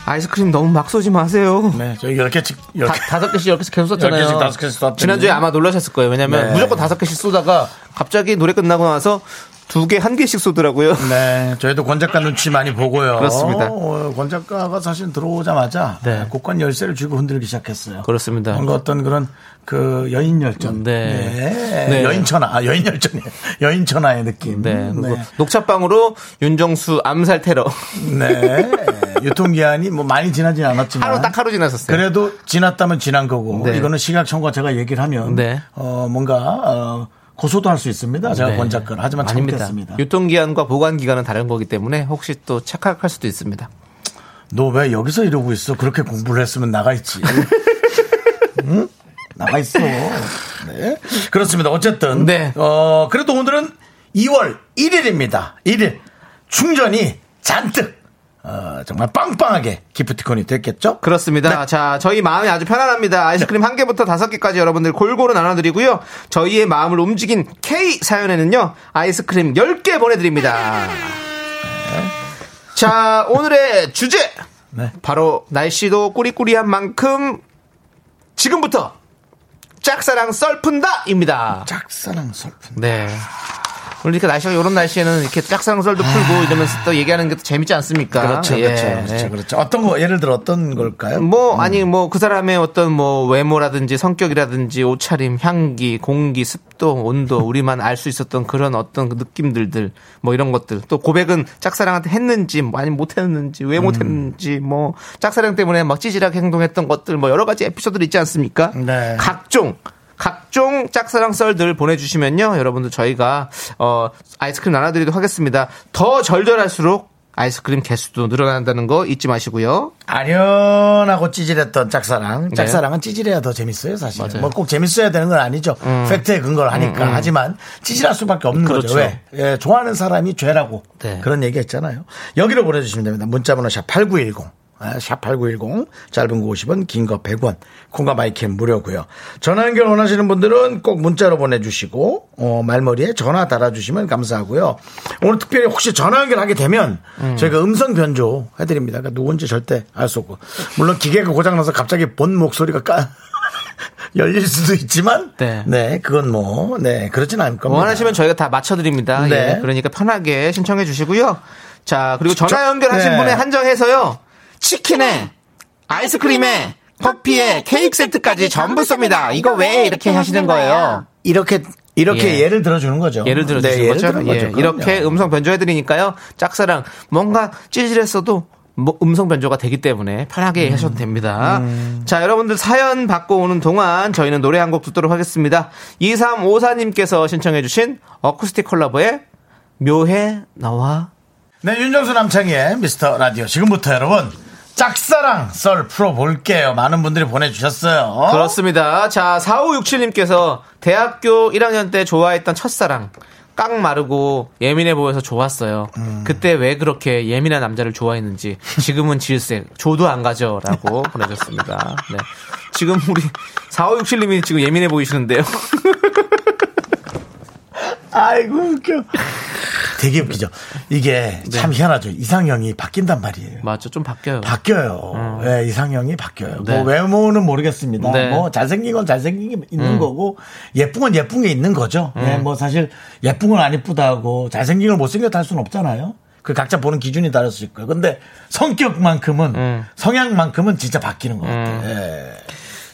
아이스크림 너무 막 쏘지 마세요. 네, 저희 10개씩, 다, 10개. 다섯 개씩 이렇게 계속 썼잖아요. 열 개씩, 다섯 개씩 썼더니. 지난주에 아마 놀라셨을 거예요. 왜냐면 네. 무조건 다섯 개씩 쏘다가 갑자기 노래 끝나고 나서 두 개, 한 개씩 쏘더라고요. 네, 저희도 권 작가 눈치 많이 보고요. 그렇습니다. 어, 권 작가가 사실 들어오자마자 네. 국관 열쇠를 쥐고 흔들기 시작했어요. 그렇습니다. 뭔가 어떤 그런 그 여인 열전. 네. 네. 네. 여인 천하. 아, 여인 열전이에요. 여인 천하의 느낌. 네. 네. 녹차빵으로 윤정수 암살 테러. 네. 유통기한이 뭐 많이 지나진 않았지만. 하루 딱 하루 지났었어요. 그래도 지났다면 지난 거고. 네. 이거는 시각 청과 제가 얘기를 하면. 네. 어, 뭔가, 어, 고소도 할 수 있습니다. 제가 네. 권 작가를. 하지만 아닙니다. 참겠습니다. 유통기한과 보관기간은 다른 거기 때문에 혹시 또 착각할 수도 있습니다. 너 왜 여기서 이러고 있어? 그렇게 공부를 했으면 나가 있지. 응? 나가 있어. 네. 그렇습니다. 어쨌든. 네. 어, 그래도 오늘은 2월 1일입니다. 1일. 충전이 잔뜩. 어, 정말 빵빵하게 기프티콘이 됐겠죠? 그렇습니다. 자, 저희 마음이 아주 편안합니다. 아이스크림 한 개부터 다섯 개까지 여러분들 골고루 나눠드리고요. 저희의 마음을 움직인 K 사연에는요, 아이스크림 10개 보내드립니다. 자, 오늘의 주제! 네. 바로 날씨도 꾸리꾸리한 만큼 지금부터 짝사랑 썰푼다 입니다. 짝사랑 설픈. 네. 이렇게 날씨가 이런 날씨에는 이렇게 짝사랑 썰도 풀고 이러면서 또 얘기하는 게 또 재밌지 않습니까? 그렇죠, 예. 그렇죠, 그렇죠, 네. 그렇죠. 어떤 거, 예를 들어 어떤 걸까요? 뭐 아니 뭐 그 사람의 어떤 뭐 외모라든지 성격이라든지 옷차림, 향기, 공기, 습도, 온도 우리만 알 수 있었던 그런 어떤 그 느낌들들 뭐 이런 것들 또 고백은 짝사랑한테 했는지 뭐 아니면 못했는지 왜 못했는지 뭐 짝사랑 때문에 막 찌질하게 행동했던 것들 뭐 여러 가지 에피소드들 있지 않습니까? 네. 각종 각종 짝사랑 썰들 보내주시면요 여러분들 저희가 어 아이스크림 나눠드리도록 하겠습니다 더 절절할수록 아이스크림 개수도 늘어난다는 거 잊지 마시고요 아련하고 찌질했던 짝사랑. 짝사랑은 찌질해야 더 재밌어요, 사실. 네. 맞아요. 음. 뭐꼭 재밌어야 되는 건 아니죠. 팩트에 근거를 하니까. 하지만 찌질할 수밖에 없는 거죠. 그렇죠. 왜? 예, 좋아하는 사람이 죄라고. 네. 그런 얘기 했잖아요. 여기로 보내주시면 됩니다. 문자번호 샵 8910. 샵8910 짧은 거 50원 긴 거 100원. 콩과 마이캠 무료고요. 전화 연결 원하시는 분들은 꼭 문자로 보내주시고 어, 말머리에 전화 달아주시면 감사하고요. 오늘 특별히 혹시 전화 연결하게 되면 저희가 음성 변조 해드립니다. 그러니까 누군지 절대 알 수 없고. 물론 기계가 고장나서 갑자기 본 목소리가 까 열릴 수도 있지만 네. 네, 그건 뭐 네 그렇진 않을 겁니다. 원하시면 저희가 다 맞춰드립니다. 네. 예, 그러니까 편하게 신청해 주시고요. 자 그리고 전화 저- 연결하신 네. 분에 한정해서요 치킨에 아이스크림에 커피에 케이크 세트까지 전부 쏩니다 이거 왜 이렇게 하시는 거예요 이렇게 이렇게 예. 예. 를 들어주는 거죠. 예를 들어 네, 주신 예를 거죠. 들은 예, 거죠. 이렇게. 음성 변조해 드리니까요. 짝사랑 뭔가 찌질했어도 뭐 음성 변조가 되기 때문에 편하게 음. 하셔도 됩니다. 자, 여러분들 사연 받고 오는 동안 저희는 노래 한 곡 듣도록 하겠습니다. 2354님께서 신청해 주신 어쿠스틱 콜라보의 묘해 너와 네, 윤정수 남창희의 미스터 라디오. 지금부터 여러분, 짝사랑 썰 풀어볼게요. 많은 분들이 보내주셨어요. 그렇습니다. 자, 4567님께서 대학교 1학년 때 좋아했던 첫사랑. 깡 마르고 예민해 보여서 좋았어요. 음. 그때 왜 그렇게 예민한 남자를 좋아했는지 지금은 질색 조도 안 가져라고 보내줬습니다. 네. 지금 우리 4567님이 지금 예민해 보이시는데요. 아이고, 웃겨. 되게 웃기죠. 이게 참 희한하죠. 이상형이 바뀐단 말이에요. 맞죠? 좀 바뀌어요. 바뀌어요. 예, 이상형이 바뀌어요. 음. 네. 뭐 외모는 모르겠습니다. 네. 뭐 잘생긴 건 잘생긴 게 있는 거고 예쁜 건 예쁜 게 있는 거죠. 음. 예, 뭐 사실 예쁜 건안 이쁘다고 잘생긴 걸 못생겼다 할 수는 없잖아요. 그 각자 보는 기준이 다를 수 있고요. 근데 성격만큼은 음. 성향만큼은 진짜 바뀌는 것 같아요. 예.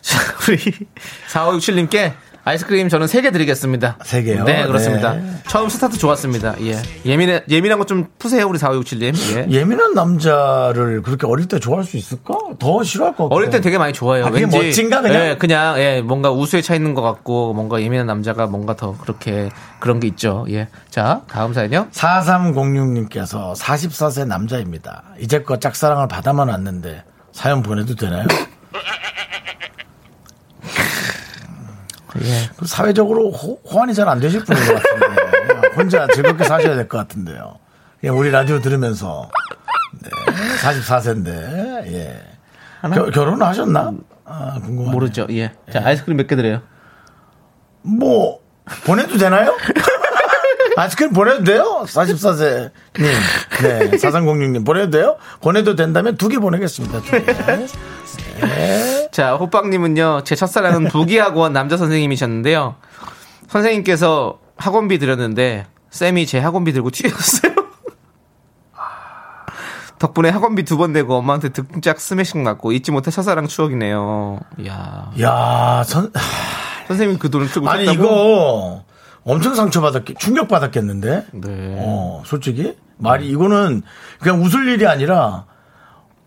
자, 우리 4567님께 아이스크림 저는 3개 드리겠습니다. 세 개요? 네, 그렇습니다. 네. 처음 스타트 좋았습니다. 예. 예민해, 예민한 거좀 푸세요, 우리 4567님. 예. 예민한 남자를 그렇게 어릴 때 좋아할 수 있을까? 더 싫어할 것 같아요. 어릴 땐 되게 많이 좋아해요. 아, 왠지 멋진가, 그냥? 예, 그냥 예, 뭔가 우수에 차 있는 것 같고 뭔가 예민한 남자가 뭔가 더 그렇게 그런 게 있죠. 예. 자, 다음 사연요. 4306님께서 44세 남자입니다. 이제껏 짝사랑을 받아만 왔는데 사연 보내도 되나요? 예. 그 사회적으로 호, 호환이 잘 안 되실 분인 것 같은데 혼자 즐겁게 사셔야 될 것 같은데요. 그냥 우리 라디오 들으면서 네, 44세인데 예. 겨, 결혼을 하셨나? 아, 궁금하네. 모르죠. 예. 자, 아이스크림 몇 개 드려요? 뭐 보내도 되나요? 아이스크림 보내도 돼요? 44세 님. 네, 4306님 보내도 돼요? 보내도 된다면 두 개 보내겠습니다. 두 개. 자, 호빵님은요, 제 첫사랑은 부기학원 남자 선생님이셨는데요. 선생님께서 학원비 드렸는데, 쌤이 제 학원비 들고 튀었어요. 덕분에 학원비 두 번 내고 엄마한테 등짝 스매싱 맞고 잊지 못할 첫사랑 추억이네요. 이야. 야, 선, 선생님이 그 돈을 쓰고 아니? 이거 엄청 상처받았겠, 충격받았겠는데? 네. 어, 솔직히 말이 이거는 그냥 웃을 일이 아니라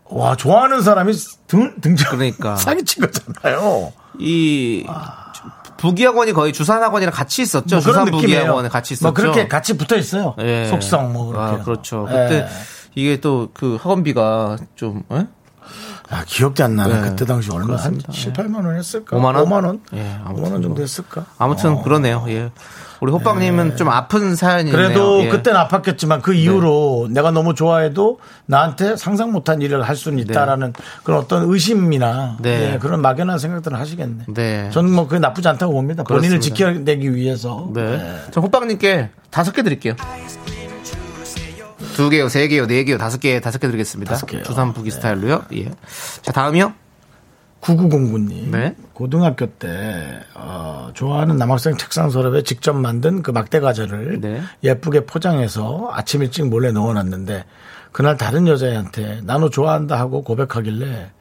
와 좋아하는 사람이 등 등장 그러니까. 사기친 거잖아요. 이 부기학원이 거의 주산학원이랑 같이 있었죠. 뭐 주산. 부기학원에 같이 있었죠. 뭐 그렇게 같이 붙어 있어요. 예. 속성 뭐 그렇게. 아, 그렇죠. 예. 그때 이게 또 그 학원비가 좀 예? 아, 기억도 안 나네. 네. 그때 당시 얼마 한 그렇습니다. 7, 8만 원 했을까? 5만 원? 5만 원? 예, 아무튼 5만 원 정도 뭐. 했을까? 아무튼 그러네요. 예. 우리 호빵님은 좀 아픈 사연이네요. 그래도 예. 그때는 아팠겠지만 그 이후로 내가 너무 좋아해도 나한테 상상 못한 일을 할 수는 있다라는 그런 어떤 의심이나 네. 예, 그런 막연한 생각들을 하시겠네. 네. 저는 뭐 그게 나쁘지 않다고 봅니다. 본인을 그렇습니다. 지켜내기 위해서. 네. 저 호빵님께 다섯 개 드릴게요. 두 개요, 세 개요, 네 개요, 다섯 개, 다섯 개 드리겠습니다. 다섯 개요. 주산부기 스타일로요. 예. 자, 다음이요. 9909님. 네. 고등학교 때, 어, 좋아하는 남학생 책상 서랍에 직접 만든 그 막대 과자를 네. 예쁘게 포장해서 아침 일찍 몰래 넣어놨는데 그날 다른 여자애한테 나너 좋아한다 하고 고백하길래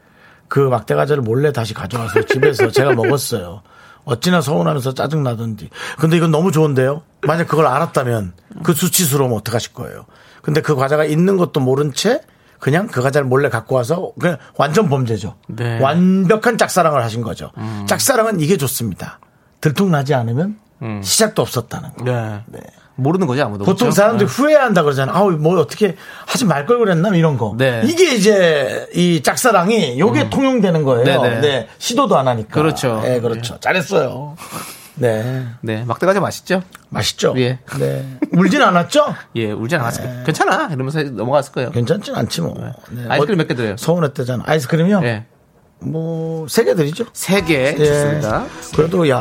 그 막대 과자를 몰래 다시 가져와서 집에서 제가 먹었어요. 어찌나 서운하면서 짜증나던지. 근데 이건 너무 좋은데요? 만약 그걸 알았다면 그 수치스러우면 어떡하실 거예요? 근데 그 과자가 있는 것도 모른 채 그냥 그 과자를 몰래 갖고 와서 그냥 완전 범죄죠. 네. 완벽한 짝사랑을 하신 거죠. 짝사랑은 이게 좋습니다. 들통나지 않으면 시작도 없었다는 거. 네. 모르는 거지, 아무도. 보통 그렇죠? 사람들이 후회한다 그러잖아. 아우, 뭐 어떻게 하지 말 걸 그랬나? 이런 거. 네. 이게 이제 이 짝사랑이 요게 통용되는 거예요. 네네. 네. 시도도 안 하니까. 그렇죠. 네, 그렇죠. 잘했어요. 네. 네. 막대 과자 맛있죠? 맛있죠? 예. 네. 울진 않았죠? 예, 울지 않았을 괜찮아. 이러면서 넘어갔을 거예요. 괜찮진 않지 뭐. 네. 아이스크림 어, 몇개 드려요? 서운했대잖아. 아이스크림이요? 예. 뭐, 세 개 드리죠. 세 개. 예. 좋습니다. 그래도 야,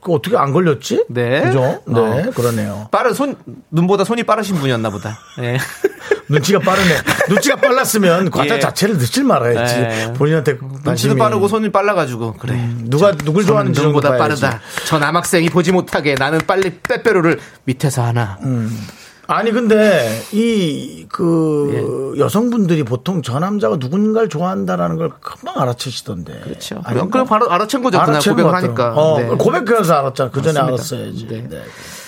그거 어떻게 안 걸렸지? 네. 그죠? 네, 어. 그러네요. 빠른 손, 눈보다 손이 빠르신 분이었나 보다. 예. 눈치가 빠르네. 눈치가 빨랐으면 과자 예. 자체를 넣질 말아야지. 예. 본인한테 눈치도 관심이 빠르고 손이 빨라가지고, 그래. 누가 누굴 저는 좋아하는지 눈보다. 빠르다. 저 남학생이 보지 못하게 나는 빨리 빼빼로를 밑에서 하나. 아니 근데 이그 예. 여성분들이 보통 저 남자가 누군가를 좋아한다라는 걸 금방 알아채시던데. 그렇죠. 아닌가? 그럼 바로 알아챈 거죠. 그날 알아챈 고백을 것 하니까. 어, 네. 고백해서 알았잖아. 그 전에. 알았어야지. 네. 네.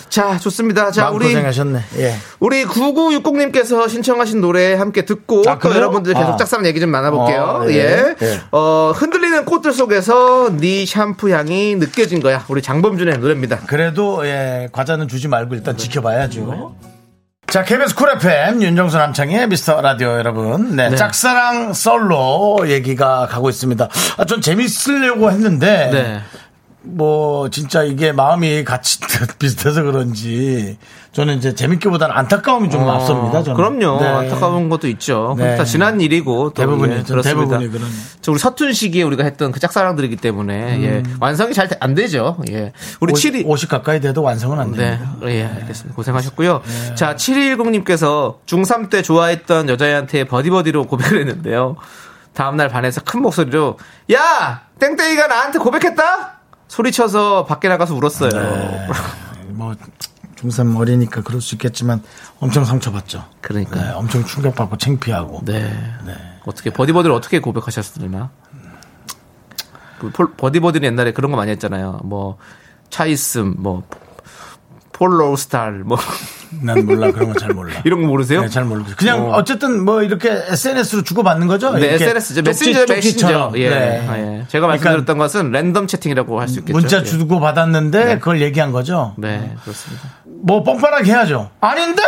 자, 좋습니다. 자, 우리 고생하셨네. 예. 우리 9960님께서 신청하신 노래 함께 듣고 아, 또? 여러분들 계속 아. 짝사랑 얘기 좀 나눠볼게요. 어, 예. 예. 예. 어, 흔들리는 꽃들 속에서 네 샴푸 향이 느껴진 거야. 우리 장범준의 노래입니다. 그래도 예, 과자는 주지 말고 일단 지켜봐야죠. 자, KBS 쿨 FM 윤정수 남창희의 미스터 라디오 여러분. 네, 네. 짝사랑 썰로 얘기가 가고 있습니다. 아, 전 재밌으려고 했는데 네. 뭐 진짜 이게 마음이 같이 비슷해서 그런지 저는 이제 재밌기보다는 안타까움이 좀 앞섭니다. 저는. 어, 그럼요. 네. 안타까운 것도 있죠. 네. 다 지난 일이고 또 대부분이, 예, 전 그렇습니다. 대부분이 그런. 우리 서툰 시기에 우리가 했던 그 짝사랑들이기 때문에 예. 완성이 잘 안 되죠. 예. 우리 7위 50 가까이 돼도 완성은 안 네, 됩니다. 예, 알겠습니다. 고생하셨고요. 자, 7210님께서 중3 때 좋아했던 여자애한테 버디버디로 고백을 했는데요. 다음날 반에서 큰 목소리로, 야! 땡땡이가 나한테 고백했다? 소리쳐서 밖에 나가서 울었어요. 뭐 중3 어리니까 그럴 수 있겠지만 엄청 상처받죠. 그러니까. 네, 엄청 충격받고 창피하고. 네. 어떻게, 버디버디를 어떻게 고백하셨으나? 그 폴- 버디버디는 옛날에 그런 거 많이 했잖아요. 뭐, 차이슴, 뭐, 폴로우스탈, 뭐, 난 몰라 그런 거잘 몰라. 이런 거 모르세요? 네, 잘 모르겠어요. 그냥 어. 어. 쨌든 뭐 이렇게 SNS로 주고 받는 거죠. 네, SNS죠. 메신저 메신저. 예. 네. 예. 제가 그러니까 말씀드렸던 것은 랜덤 채팅이라고 할 수 있겠죠. 문자 예. 주고 받았는데 그걸 얘기한 거죠. 네, 그렇습니다. 뭐 뻔뻔하게 해야죠. 아닌데?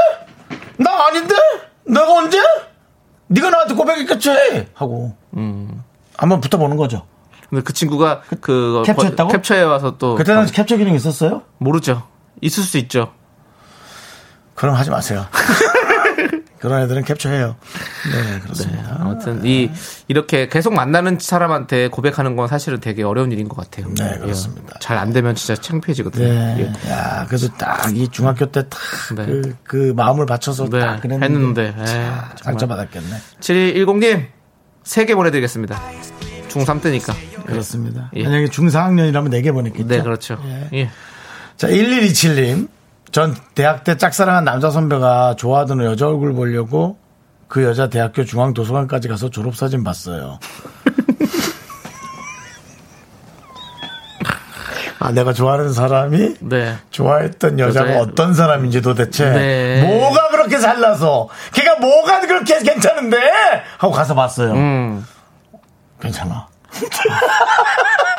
나 아닌데? 내가 언제? 네가 나한테 고백했겠지 하고 음. 한번 붙어보는 거죠. 근데 그 친구가 그 캡처했다고? 버- 캡처해 와서 또 그때 당시 캡처 기능 있었어요? 모르죠. 있을 수 있죠. 그럼 하지 마세요. 그런 애들은 캡처해요. 네, 그렇습니다. 아무튼 이 이렇게 계속 만나는 사람한테 고백하는 건 사실은 되게 어려운 일인 것 같아요. 네, 그렇습니다. 잘 안 되면 진짜 창피해지거든요. 네. 예. 야, 그래서 딱 이 중학교 때딱 네. 그, 그 마음을 바쳐서 네, 딱. 했는데, 예, 참 정말. 상처 받았겠네. 7210님 세 개 보내드리겠습니다. 중3 때니까. 그렇습니다. 예. 만약에 중4학년이라면 4개 보냈겠죠. 네, 그렇죠. 예. 예. 자, 1127님. 전 대학 때 짝사랑한 남자 선배가 좋아하던 여자 얼굴 보려고 그 여자 대학교 중앙 도서관까지 가서 졸업 사진 봤어요. 아, 내가 좋아하는 사람이 네. 좋아했던 여자가 여자의- 어떤 사람인지 도대체 네. 뭐가 그렇게 잘나서 걔가 뭐가 그렇게 괜찮은데 하고 가서 봤어요. 음. 괜찮아.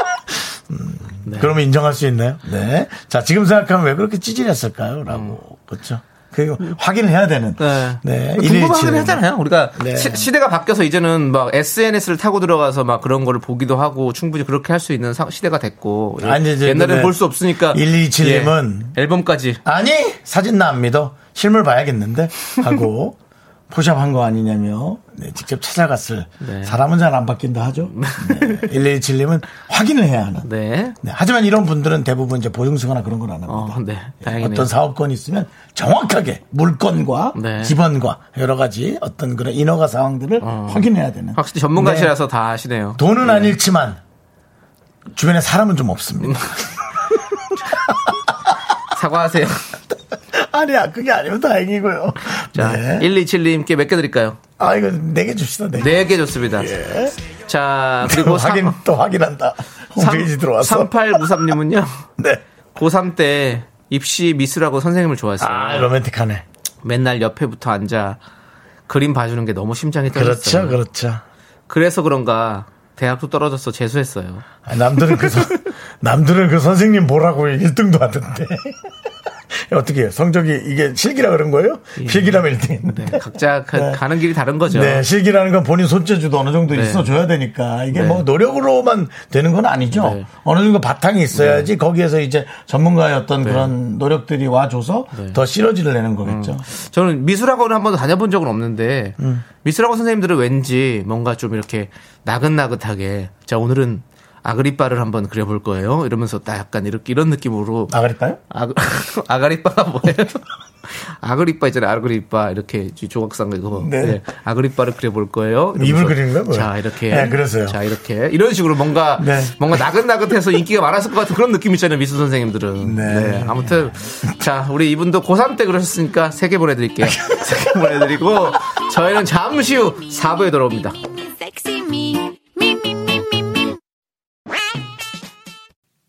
음, 그러면 인정할 수 있나요? 네. 자, 지금 생각하면 왜 그렇게 찌질했을까요? 라고. 그렇죠. 그 확인을 해야 되는. 네. 네. 궁금하긴 117. 하잖아요. 우리가 네. 시, 대가 바뀌어서 이제는 막 SNS를 타고 들어가서 막 그런 거를 보기도 하고 충분히 그렇게 할 수 있는 사- 시대가 됐고 아니, 이제 옛날에 볼 수 없으니까 127 님은 예, 앨범까지 아니 사진 나 안 믿어 실물 봐야겠는데 하고 포샵한 거 아니냐며 네, 직접 찾아갔을 네. 사람은 잘 안 바뀐다 하죠. 네. 117님은 확인을 해야 하는. 네. 네, 하지만 이런 분들은 대부분 이제 보증서거나 그런 걸안 합니다. 어, 네. 다행이네요. 어떤 사업권이 있으면 정확하게 물건과 네. 기본과 여러 가지 어떤 그런 인허가 사항들을 확인해야 되는. 확실히 전문가시라서 다 아시네요. 돈은 안 잃지만 주변에 사람은 좀 없습니다. 사과하세요. 아니야, 그게 아니면 다행이고요. 자, 네. 127님께 몇 개 드릴까요? 아, 이거 네개 줍시다, 네 개. 네개 좋습니다. 자, 그리고 확인, 또 확인한다. 홈페이지 들어와서. 3893님은요. 네. 고3 때 입시 미술하고 선생님을 좋아했어요. 아, 로맨틱하네. 맨날 옆에부터 앉아 그림 봐주는 게 너무 심장이 그렇죠, 떨렸어요. 그렇죠. 그래서 그런가 대학도 떨어져서 재수했어요. 아, 남들은 그, 선- 남들은 그 선생님 보라고 1등도 하던데. 어떻게 해요? 성적이 이게 실기라 그런 거예요? 실기라면 1등 했는데. 네, 각자 그- 네. 가는 길이 다른 거죠. 네, 실기라는 건 본인 손재주도 어느 정도 네. 있어줘야 되니까 이게 네. 뭐 노력으로만 되는 건 아니죠. 네. 어느 정도 바탕이 있어야지 거기에서 이제 전문가의 어떤 그런 노력들이 와줘서 네. 더 시너지를 내는 거겠죠. 저는 미술학원을 한 번도 다녀본 적은 없는데 음. 미술학원 선생님들은 왠지 뭔가 좀 이렇게 나긋나긋하게 자 오늘은 아그리빠를 한번 그려볼 거예요. 이러면서 딱 약간 이렇게 이런 느낌으로 나가릴까요? 아그, 아가리빠가 뭐예요? 아그리빠 있잖아요. 아그리빠 이렇게 조각상 이거 네. 네. 아그리빠를 그려볼 거예요. 이러면서 입을 그리는 거예요, 뭐예요? 자 이렇게 네, 그래서요. 자 이렇게 이런 식으로 뭔가 네. 뭔가 나긋나긋해서 인기가 많았을 것 같은 그런 느낌 있잖아요. 미술 선생님들은. 네. 네. 아무튼 자 우리 이분도 고3 때 그러셨으니까 세 개 보내드릴게요. 세 개 보내드리고 저희는 잠시 후 4부에 돌아옵니다.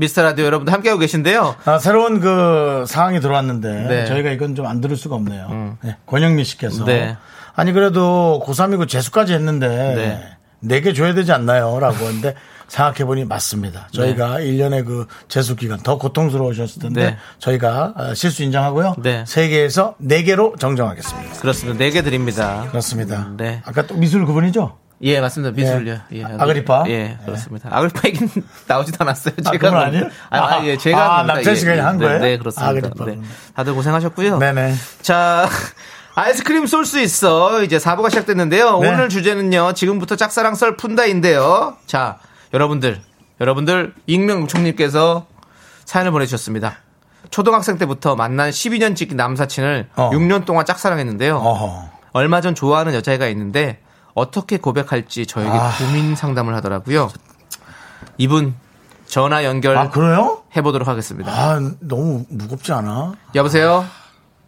미스터 라디오 여러분들 함께하고 계신데요. 아, 새로운 그 상황이 들어왔는데 네. 저희가 이건 좀 안 들을 수가 없네요. 네, 권영미 씨께서 네. 아니 그래도 고3이고 재수까지 했는데 네. 네개 줘야 되지 않나요? 라고 하는데 생각해보니 맞습니다. 저희가 1년의 그 재수 기간 더 고통스러우셨을 텐데 네. 저희가 아, 실수 인정하고요. 네. 세 개에서 네 개로 정정하겠습니다. 그렇습니다. 네개 드립니다. 그렇습니다. 네. 아까 또 미술 그분이죠? 예, 맞습니다. 미술요. 네. 예, 아그리파? 예, 그렇습니다. 아그리파 얘기는 나오지도 않았어요. 아, 제가. 그건 아니에요? 아, 아, 예, 제가. 아, 합니다. 남철 씨가 한 네, 거예요? 네, 그렇습니다. 아그리파. 네. 다들 고생하셨고요. 네네. 자, 아이스크림 쏠 수 있어. 이제 4부가 시작됐는데요. 네. 오늘 주제는요. 지금부터 짝사랑 썰 푼다인데요. 자, 여러분들, 여러분들, 익명총님께서 사연을 보내주셨습니다. 초등학생 때부터 만난 12년 지기 남사친을 어. 6년 동안 짝사랑했는데요. 어허. 얼마 전 좋아하는 여자애가 있는데 어떻게 고백할지 저에게 아. 고민 상담을 하더라고요. 이분 전화 연결 아, 그래요? 해보도록 하겠습니다. 아, 너무 무겁지 않아? 여보세요?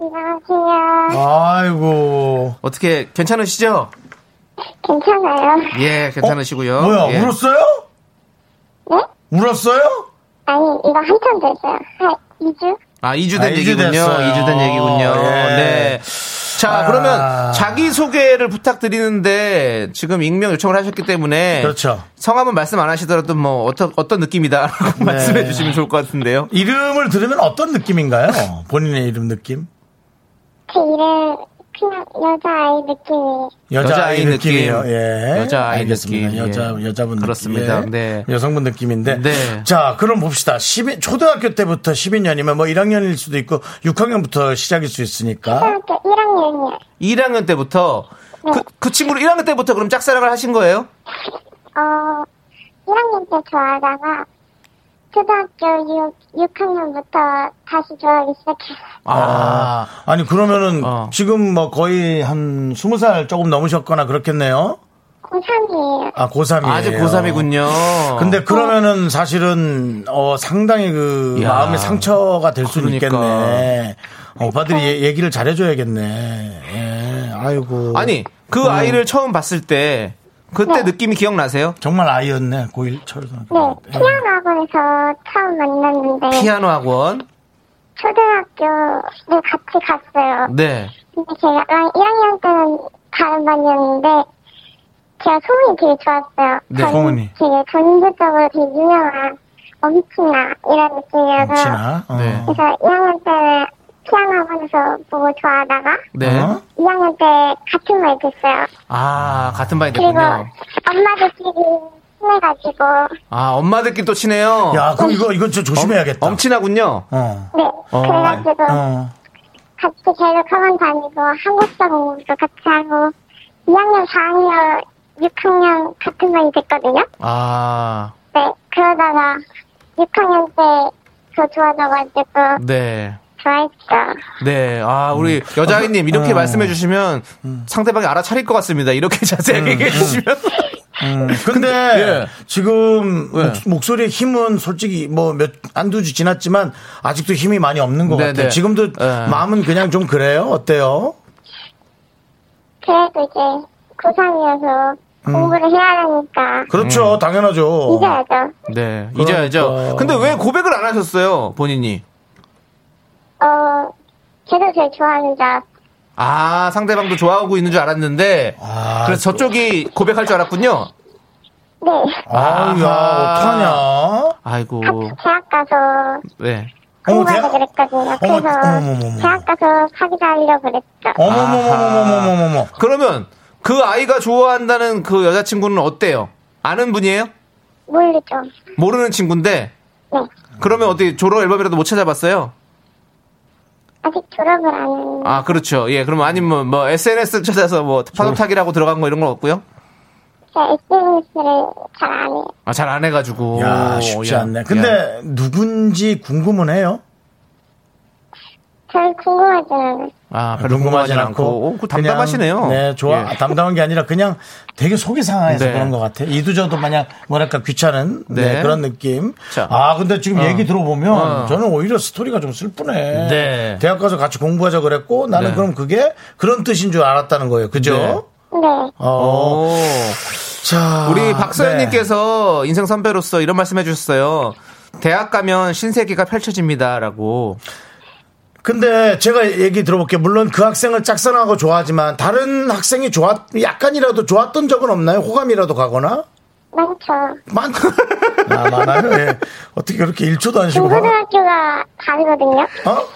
안녕하세요. 아이고. 어떻게 괜찮으시죠? 괜찮아요? 예, 괜찮으시고요. 어? 뭐야, 예. 울었어요? 네? 울었어요? 아니, 이거 한참 됐어요. 한 2주? 아, 2주 아, 된 이주 얘기군요. 됐어요. 2주 된 얘기군요. 예. 네. 자, 아. 그러면 자기 소개를 부탁드리는데 지금 익명 요청을 하셨기 때문에 그렇죠. 성함은 말씀 안 하시더라도 뭐 어떤 어떤 느낌이다라고 네. 말씀해 주시면 좋을 것 같은데요. 이름을 들으면 어떤 느낌인가요? 본인의 이름 느낌? 제 이름, 그냥 여자아이 느낌이에요. 여자아이 여자아이 느낌이에요. 느낌. 예. 여자아이 알겠습니다. 느낌. 여자, 예. 여자분 그렇습니다. 느낌. 네. 여성분 느낌인데. 네. 자, 그럼 봅시다. 12, 초등학교 때부터 12년이면 뭐 1학년일 수도 있고 6학년부터 시작일 수 있으니까. 초등학교 1학년이요. 1학년 때부터 그, 그 친구를 1학년 때부터 그럼 짝사랑을 하신 거예요? 어, 1학년 때 좋아하다가 초등학교 6, 6학년부터 다시 좋아하기 시작했어요. 아, 아니, 그러면은 어. 지금 뭐 거의 한 20살 조금 넘으셨거나 그렇겠네요. 고3이에요. 아, 고3이에요. 아직 고3이군요. 근데 그러면은 사실은 어 상당히 그 야. 마음의 상처가 될 수는 그러니까. 있겠네. 어, 오빠들이 얘- 얘기를 잘해줘야겠네. 예. 아이고. 아니 그 아이를 처음 봤을 때 그때 네. 느낌이 기억나세요? 정말 아이였네. 고1 초등학교. 네, 때. 피아노 학원에서 처음 만났는데 피아노 학원. 초등학교를 같이 갔어요. 네. 근데 제가 1학년 때는 다른 반이었는데 제가 소문이 되게 좋았어요. 네, 소문이. 되게 전국적으로 되게 유명한 엄친아 이런 느낌이어서 혹시나. 어. 네. 그래서 2학년 때는 피아노 학원에서 보고 좋아하다가 네. 어? 2학년 때 같은 말 됐어요. 아, 같은 반이 그리고 됐군요. 엄마들끼리 친해가지고 아, 엄마들끼리 또 친해요. 야, 그럼 이거, 이거 좀 조심해야겠다. 엄친하군요. 어. 네 그래가지고 어. 같이 계속 학원 다니고 한국사 공부도 같이 하고 2학년, 4학년, 6학년 같은 반이 됐거든요. 아, 네, 그러다가 6학년 때더 좋아져가지고 네. 좋아했죠. 네. 아, 우리 여자아이님 이렇게 어. 말씀해 주시면 상대방이 알아차릴 것 같습니다. 이렇게 자세하게 얘기해 주시면. 음, 근데 예. 지금 왜? 목, 목소리의 힘은 솔직히 뭐 몇 안두 주 지났지만 아직도 힘이 많이 없는 것 네, 같아요. 네. 지금도 예. 마음은 그냥 좀 그래요. 어때요? 그래도 이제 고3이어서 공부를 해야 하니까 음. 그렇죠, 당연하죠. 잊어야죠. 네. 잊어야죠. 그러니까. 근데 왜 고백을 안 하셨어요? 본인이. 어, 걔도 제일 좋아하는 줄 알았어요. 아, 상대방도 좋아하고 있는 줄 알았는데. 아, 그래서 저쪽이 고백할 줄 알았군요. 네, 아우야, 어떡하냐? 아이고. 같이 대학 가서 네. 대학- 그랬거든요. 그래서 어머머머머. 대학 가서 사귀자 하려고 그랬죠. 어머머머머머머머머. 그러면 그 아이가 좋아한다는 그 여자친구는 어때요? 아는 분이에요? 모르죠. 모르는 친구인데. 네. 그러면 어떻게 졸업 앨범이라도 못 찾아봤어요? 아직 졸업을 안 했는데. 아, 그렇죠. 예, 그러면 아니면 뭐 SNS 찾아서 뭐 파도 타기라고 들어간 거 이런 건 없고요? 제가 SNS를 잘 안 해요. 아, 잘 안 해가지고. 야, 쉽지 야, 않네. 야. 근데 누군지 궁금은 해요? 별 궁금하지는 않아요. 아, 별로 궁금하진 않고. 오, 그 담담하시네요. 그냥, 네, 좋아. 예. 담담한 게 아니라 그냥 되게 속이 상해서 네. 그런 것 같아요. 이두저도 마냥 뭐랄까 귀찮은 네, 네. 그런 느낌. 자. 아, 근데 지금 얘기 들어보면 어. 저는 오히려 스토리가 좀 슬프네. 네. 대학 가서 같이 공부하자 그랬고 나는 네. 그럼 그게 그런 뜻인 줄 알았다는 거예요. 그죠? 네. 네. 어. 오. 자. 우리 네. 박서연님께서 인생 선배로서 이런 말씀 해주셨어요. 대학 가면 신세계가 펼쳐집니다라고. 근데 제가 얘기 들어볼게요. 물론 그 학생을 짝사랑하고 좋아하지만 다른 학생이 좋았, 약간이라도 좋았던 적은 없나요? 호감이라도 가거나? 많죠. 많, 아, 많아요? 예. 어떻게 그렇게 1초도 안 쉬고. 가- 중고등학교가 다르거든요. 어?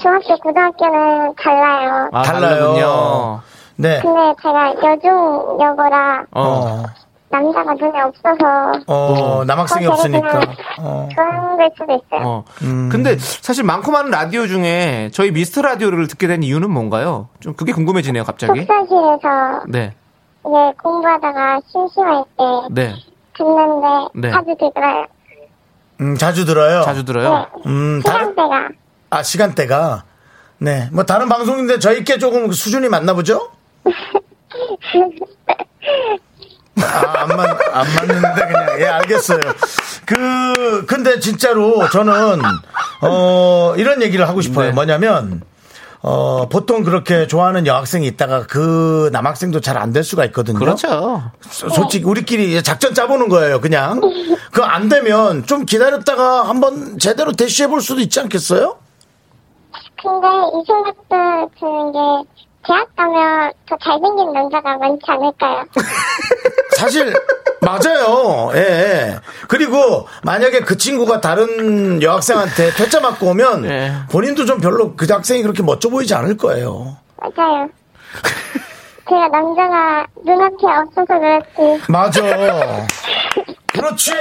중학교, 고등학교는 달라요. 아, 달라요. 다르군요. 네. 근데 제가 여중 여고라 어. 어, 남자가 눈에 없어서 어, 남학생이 더 없으니까. 어. 그런 걸 수도 있어요. 어. 근데 사실 많고 많은 라디오 중에 저희 미스터 라디오를 듣게 된 이유는 뭔가요? 좀 그게 궁금해지네요, 갑자기. 숙사실에서 네. 이제 공부하다가 심심할 때 네. 듣는데 네. 자주 들어요. 음, 자주 들어요. 자주 들어요. 음, 다른, 시간대가 아, 시간대가. 네. 뭐 다른 방송인데 저희께 조금 수준이 맞나 보죠? 아, 안, 맞, 안 맞는데 그냥, 예, 알겠어요. 그, 근데 진짜로 저는, 어, 이런 얘기를 하고 싶어요. 네. 뭐냐면, 어, 보통 그렇게 좋아하는 여학생이 있다가 그 남학생도 잘 안 될 수가 있거든요. 그렇죠. 소- 솔직히 우리끼리 작전 짜보는 거예요, 그냥. 그 안 되면 좀 기다렸다가 한번 제대로 대시해 볼 수도 있지 않겠어요? 근데 이 생각도 드는 게 대학 가면 더 잘생긴 남자가 많지 않을까요? 사실 맞아요. 예, 예. 그리고 만약에 그 친구가 다른 여학생한테 퇴짜 맞고 오면 예. 본인도 좀 별로 그 학생이 그렇게 멋져 보이지 않을 거예요. 맞아요. 제가 남자가 눈앞에 없어서 그렇지. 맞아. 그렇지.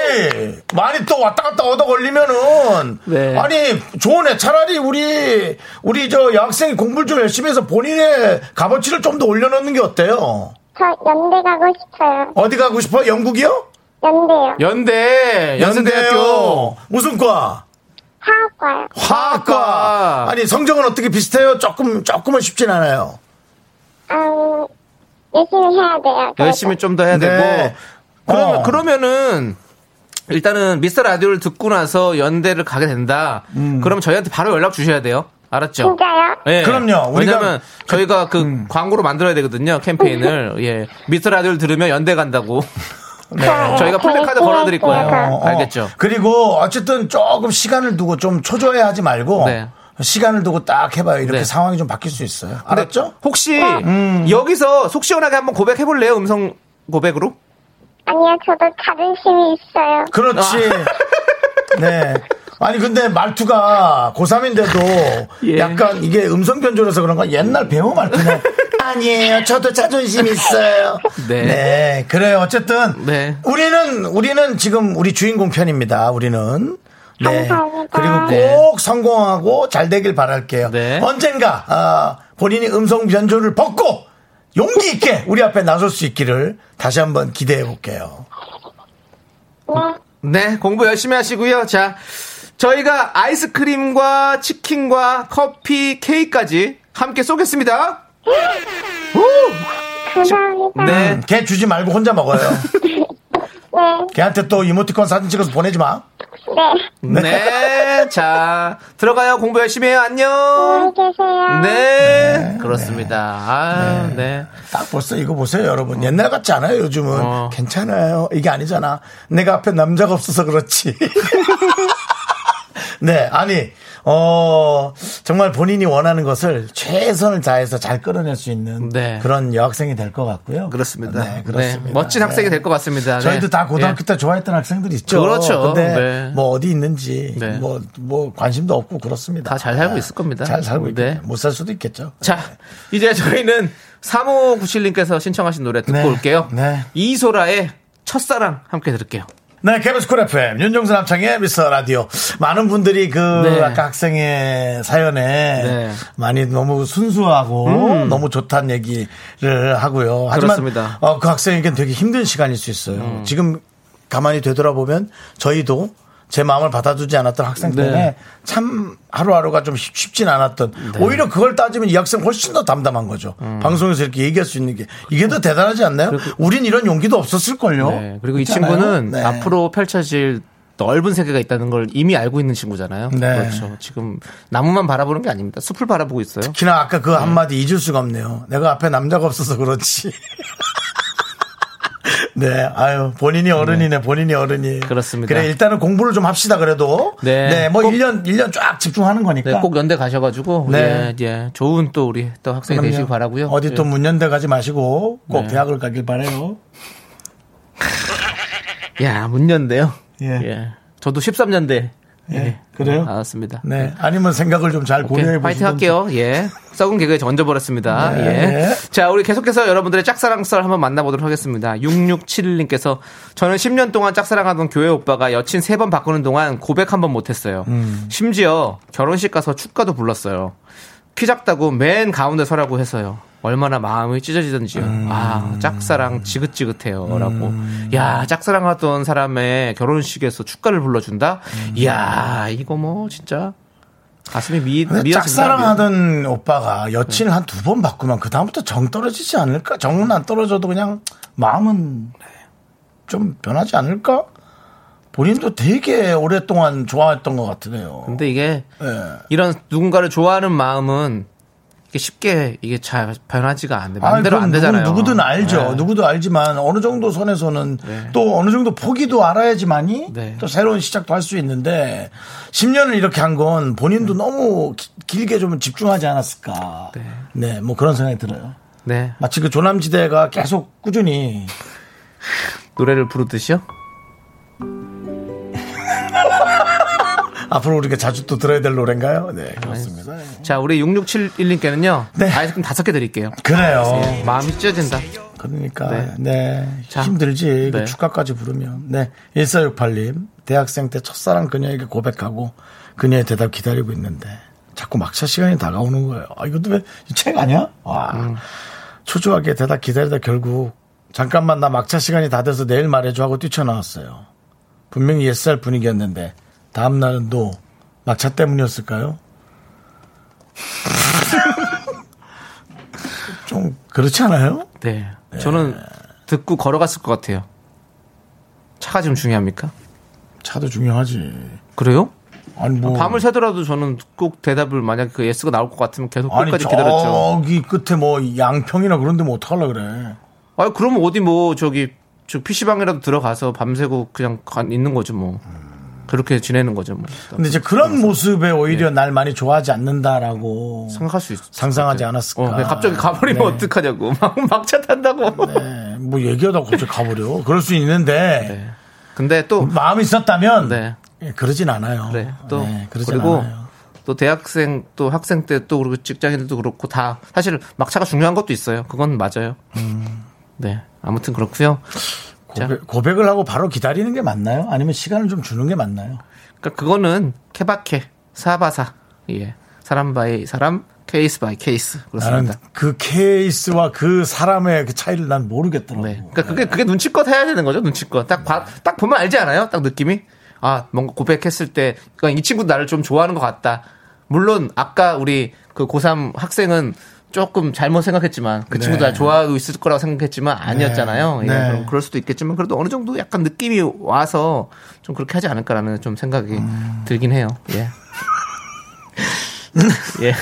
많이 또 왔다 갔다 얻어 걸리면은 네. 아니 좋은 애 차라리 우리 우리 저 여학생이 공부를 좀 열심히 해서 본인의 값어치를 좀 더 올려놓는 게 어때요? 저 연대 가고 싶어요. 어디 가고 싶어? 영국이요? 연대요. 연대, 연세대학교. 무슨 과? 화학과요. 화학과. 아니 성적은 어떻게 비슷해요? 조금 조금은 쉽진 않아요. 음, 열심히 해야 돼요. 그래서. 열심히 좀 더 해야 네. 되고. 그러면, 어. 그러면은, 일단은 미스터 라디오를 듣고 나서 연대를 가게 된다. 음. 그러면 저희한테 바로 연락 주셔야 돼요. 알았죠? 진짜요? 예. 그럼요. 우리가- 왜냐면 저희가 그 광고로 만들어야 되거든요. 캠페인을. 예. 미스터 라디오를 들으면 연대 간다고. 네. 저희가 플래카드 걸어드릴 거예요. 어, 어. 알겠죠? 그리고 어쨌든 조금 시간을 두고 좀 초조해 하지 말고 네. 시간을 두고 딱 해봐요. 이렇게 네. 상황이 좀 바뀔 수 있어요. 알았죠? 혹시 음. 여기서 속 시원하게 한번 고백해 볼래요? 음성 고백으로? 아니요, 저도 자존심이 있어요. 그렇지. 네. 아니 근데 말투가 고3인데도 예. 약간 이게 음성 변조라서 그런가 옛날 배우 말투네. 아니에요. 저도 자존심 있어요. 네. 그래요. 어쨌든 네. 우리는 우리는 지금 우리 주인공 편입니다. 우리는 네. 감사합니다. 그리고 네. 꼭 성공하고 잘 되길 바랄게요. 네. 언젠가 아, 본인이 음성 변조를 벗고 용기 있게 우리 앞에 나설 수 있기를 다시 한번 기대해 볼게요. 네, 공부 열심히 하시고요. 자, 저희가 아이스크림과 치킨과 커피, 케이크까지 함께 쏘겠습니다. 감사합니다. 네. 음, 걔 주지 말고 혼자 먹어요. 네, 걔한테 또 이모티콘 사진 찍어서 보내지 마. 네. 네. 자, 들어가요. 공부 열심히 해요. 안녕. 계세요. 네. 그렇습니다. 아, 네. 딱 벌써 이거 보세요, 여러분. 옛날 같지 않아요, 요즘은. 어. 괜찮아요. 이게 아니잖아. 내가 앞에 남자가 없어서 그렇지. 네, 아니, 어, 정말 본인이 원하는 것을 최선을 다해서 잘 끌어낼 수 있는 네. 그런 여학생이 될 것 같고요. 그렇습니다. 네, 그렇습니다. 네, 멋진 학생이 될 것 같습니다. 네. 저희도 다 고등학교 예. 때 좋아했던 학생들 있죠. 그렇죠. 근데 네. 뭐 어디 있는지 네. 뭐, 뭐 관심도 없고 그렇습니다. 다 잘 살고 있을 겁니다. 잘 살고 네. 못살 수도 있겠죠. 자, 이제 저희는 3597님께서 신청하신 노래 듣고 네. 올게요. 네. 이소라의 첫사랑 함께 들을게요. 네, KBS 쿨 FM, 윤정수 남창희의 미스터 라디오. 많은 분들이 그, 네. 아까 학생의 사연에 네. 많이 너무 순수하고 너무 좋다는 얘기를 하고요. 하지만 그렇습니다. 어, 그 학생에겐 되게 힘든 시간일 수 있어요. 지금 가만히 되돌아보면 저희도 제 마음을 받아주지 않았던 학생 때문에 네. 참 하루하루가 좀 쉽- 쉽진 않았던 오히려 그걸 따지면 이 학생 훨씬 더 담담한 거죠. 음. 방송에서 이렇게 얘기할 수 있는 게 이게 더 대단하지 않나요? 우린 이런 용기도 없었을걸요. 네, 그리고 이? 친구는 네. 앞으로 펼쳐질 넓은 세계가 있다는 걸 이미 알고 있는 친구잖아요. 네. 그렇죠. 지금 나무만 바라보는 게 아닙니다. 숲을 바라보고 있어요. 특히나 아까 그 한마디 잊을 수가 없네요. 내가 앞에 남자가 없어서 그렇지. 네, 아유, 본인이 어른이네, 본인이 어른이. 그렇습니다. 그래, 일단은 공부를 좀 합시다, 그래도. 네. 네, 뭐 꼭- 1년, 1년 쫙 집중하는 거니까. 네, 꼭 연대 가셔가지고 네. 예, 예, 좋은 또 우리 또 학생이 그럼요. 되시기 바라고요. 어디 또 예. 문연대 가지 마시고 꼭 네. 대학을 가길 바래요. 야 문년대요. 예. 예. 저도 13년대. 예, 그래요? 나왔습니다. 네. 아니면 생각을 좀 잘 고려해 파이팅 보시고. 할게요. 예. 썩은 개그에 던져버렸습니다. 네. 예. 자, 우리 계속해서 여러분들의 짝사랑 썰 한번 만나보도록 하겠습니다. 6671님께서 저는 10년 동안 짝사랑하던 교회 오빠가 여친 3번 바꾸는 동안 고백 한 번 못했어요. 음. 심지어 결혼식 가서 축가도 불렀어요. 키 작다고 맨 가운데 서라고 해서요. 얼마나 마음이 찢어지던지요. 음. 아, 짝사랑 지긋지긋해요. 라고. 야, 짝사랑하던 사람의 결혼식에서 축가를 불러준다? 음. 이야, 이거 뭐, 진짜. 가슴이 미, 미어진다. 짝사랑하던 오빠가 여친을 한 두번 바꾸면 그다음부터 정 떨어지지 않을까? 정은 안 떨어져도 그냥 마음은 좀 변하지 않을까? 본인도 되게 오랫동안 좋아했던 것 같으네요. 근데 이게 예. 이런 누군가를 좋아하는 마음은 이게 쉽게 이게 잘 변하지가 않네. 마음대로 안 되잖아요. 누구, 든 알죠. 네. 누구도 알지만 어느 정도 선에서는 네. 또 어느 정도 포기도 알아야지만이 네. 또 새로운 시작도 할 수 있는데 10년을 이렇게 한 건 본인도 너무 기- 길게 좀 집중하지 않았을까. 네. 네, 뭐 그런 생각이 들어요. 네. 마치 그 조남지대가 계속 꾸준히 노래를 부르듯이요. 앞으로 우리가 자주 또 들어야 될 노래인가요? 네, 그렇습니다. 자, 우리 6671님께는요. 네. 아이스크림 다섯 개 드릴게요. 그래요. 마음이 찢어진다. 그러니까 네. 네, 자. 힘들지 그 네. 축가까지 부르면 네 1468님 대학생 때 첫사랑 그녀에게 고백하고 그녀의 대답 기다리고 있는데 자꾸 막차 시간이 다가오는 거예요 아 이것도 왜 책 아니야? 와 음. 초조하게 대답 기다리다 결국 잠깐만 나 막차 시간이 다 돼서 내일 말해줘 하고 뛰쳐나왔어요 분명히 옛살 분위기였는데 다음 날은 또 막차 때문이었을까요? 좀 그렇지 않아요? 네. 저는 듣고 걸어갔을 것 같아요. 차가 좀 중요합니까? 차도 중요하지. 그래요? 아니 뭐 밤을 새더라도 저는 꼭 대답을 만약 그 예스가 나올 것 같으면 계속 아니 끝까지 기다렸죠. 저기 끝에 뭐 양평이나 그런데 뭐 어떡하려 그래. 아 그러면 어디 뭐 저기 저 PC방이라도 들어가서 밤새고 그냥 가- 있는 거죠 뭐. 그렇게 지내는 거죠 뭐. 근데 이제 그런 모습에 오히려 날 많이 좋아하지 않는다라고 생각할 수 있어. 상상하지 않았을까. 어, 갑자기 가버리면 네. 어떡하냐고. 막 막차 탄다고. 네, 뭐 얘기하다가 갑자기 가버려. 그럴 수 있는데 네. 근데 또 마음이 있었다면 네. 예, 그러진 않아요. 그래. 또 네, 그러진 그리고 않아요. 또 대학생 또 학생 때 또 그리고 직장인들도 그렇고 다 사실 막차가 중요한 것도 있어요. 그건 맞아요. 음. 네. 아무튼 그렇고요. 자. 고백, 고백 을 하고 바로 기다리는 게 맞나요? 아니면 시간을 좀 주는 게 맞나요? 그러니까 그거는 케바케 사바사 예 사람 by 사람 case by case 나는 그렇습니다. 그 케이스와 그 사람의 그 차이를 난 모르겠더라고. 네. 그러니까 그게 그게 눈치껏 해야 되는 거죠. 눈치껏 딱 봐- 딱 보면 알지 않아요? 딱 느낌이 아 뭔가 고백했을 때 그러니까 이 친구 나를 좀 좋아하는 것 같다. 물론 아까 우리 그 고3 학생은 조금 잘못 생각했지만 그 친구도 네. 날 좋아하고 있을 거라고 생각했지만 아니었잖아요. 네. 예, 네. 그럼 그럴 수도 있겠지만 그래도 어느 정도 약간 느낌이 와서 좀 그렇게 하지 않을까라는 좀 생각이 음. 들긴 해요. 예. 예.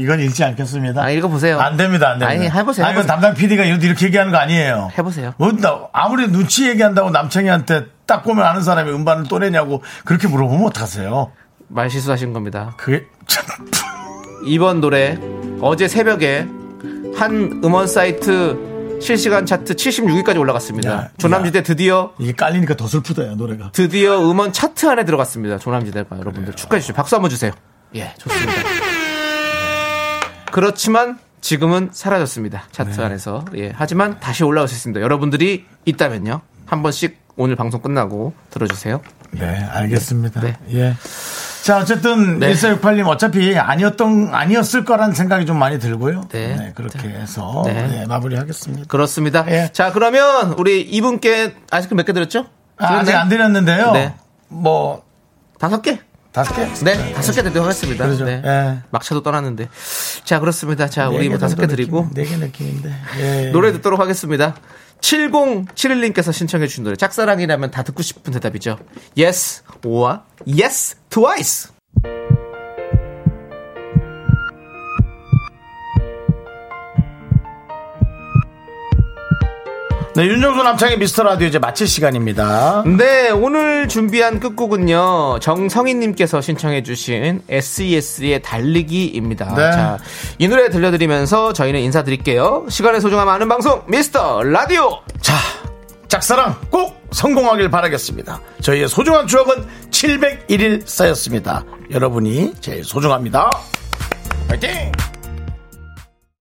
이건 읽지 않겠습니다. 아, 읽어보세요. 안 됩니다, 안 됩니다. 아니, 해보세요, 아, 이건 해보세요. 담당 PD가 이렇게, 이렇게 얘기하는 거 아니에요. 해보세요. 뭐, 나 아무리 눈치 얘기한다고 남창희한테 딱 보면 아는 사람이 음반을 또 내냐고 그렇게 물어보면 어떡하세요? 말 실수하신 겁니다. 그게, 참, 이번 노래 어제 새벽에 한 음원 사이트 실시간 차트 76위까지 올라갔습니다. 야, 조남지대 드디어 이게 깔리니까 더 슬프다, 요 노래가. 드디어 음원 차트 안에 들어갔습니다. 조남지대가 여러분들 축하해 주시죠. 박수 한번 주세요. 예, 좋습니다. 그렇지만 지금은 사라졌습니다. 차트 네. 안에서. 예, 하지만 다시 올라올 수 있습니다. 여러분들이 있다면요. 한 번씩 오늘 방송 끝나고 들어주세요. 네, 알겠습니다. 네. 예. 자, 어쨌든 네. 1468님 어차피 아니었던 아니었을 거란 생각이 좀 많이 들고요. 네. 그렇게 해서 네. 네, 마무리하겠습니다. 그렇습니다. 예. 자, 그러면 우리 이분께 아이스크림 몇 개 드렸죠? 아, 아직? 안 드렸는데요. 네. 뭐 다섯 개? 다섯 개? 네, 다섯 개 드리도록 하겠습니다. 그러죠. 네. 예. 막차도 떠났는데. 자, 그렇습니다. 자, 우리 뭐 다섯 개 드리고 네 개 느낌인데. 예. 노래 듣도록 하겠습니다. 7071님께서 신청해 주신 노래 짝사랑이라면 다 듣고 싶은 대답이죠. Yes or Yes twice. 네, 윤정수 남창의 미스터 라디오 이제 마칠 시간입니다. 네, 오늘 준비한 끝곡은요. 정성희님께서 신청해 주신 SES의 달리기입니다. 네. 자, 이 노래 들려드리면서 저희는 인사드릴게요. 시간의 소중함 아는 방송 미스터 라디오. 자, 짝사랑 꼭 성공하길 바라겠습니다. 저희의 소중한 추억은 701일 쌓였습니다. 여러분이 제일 소중합니다. 파이팅!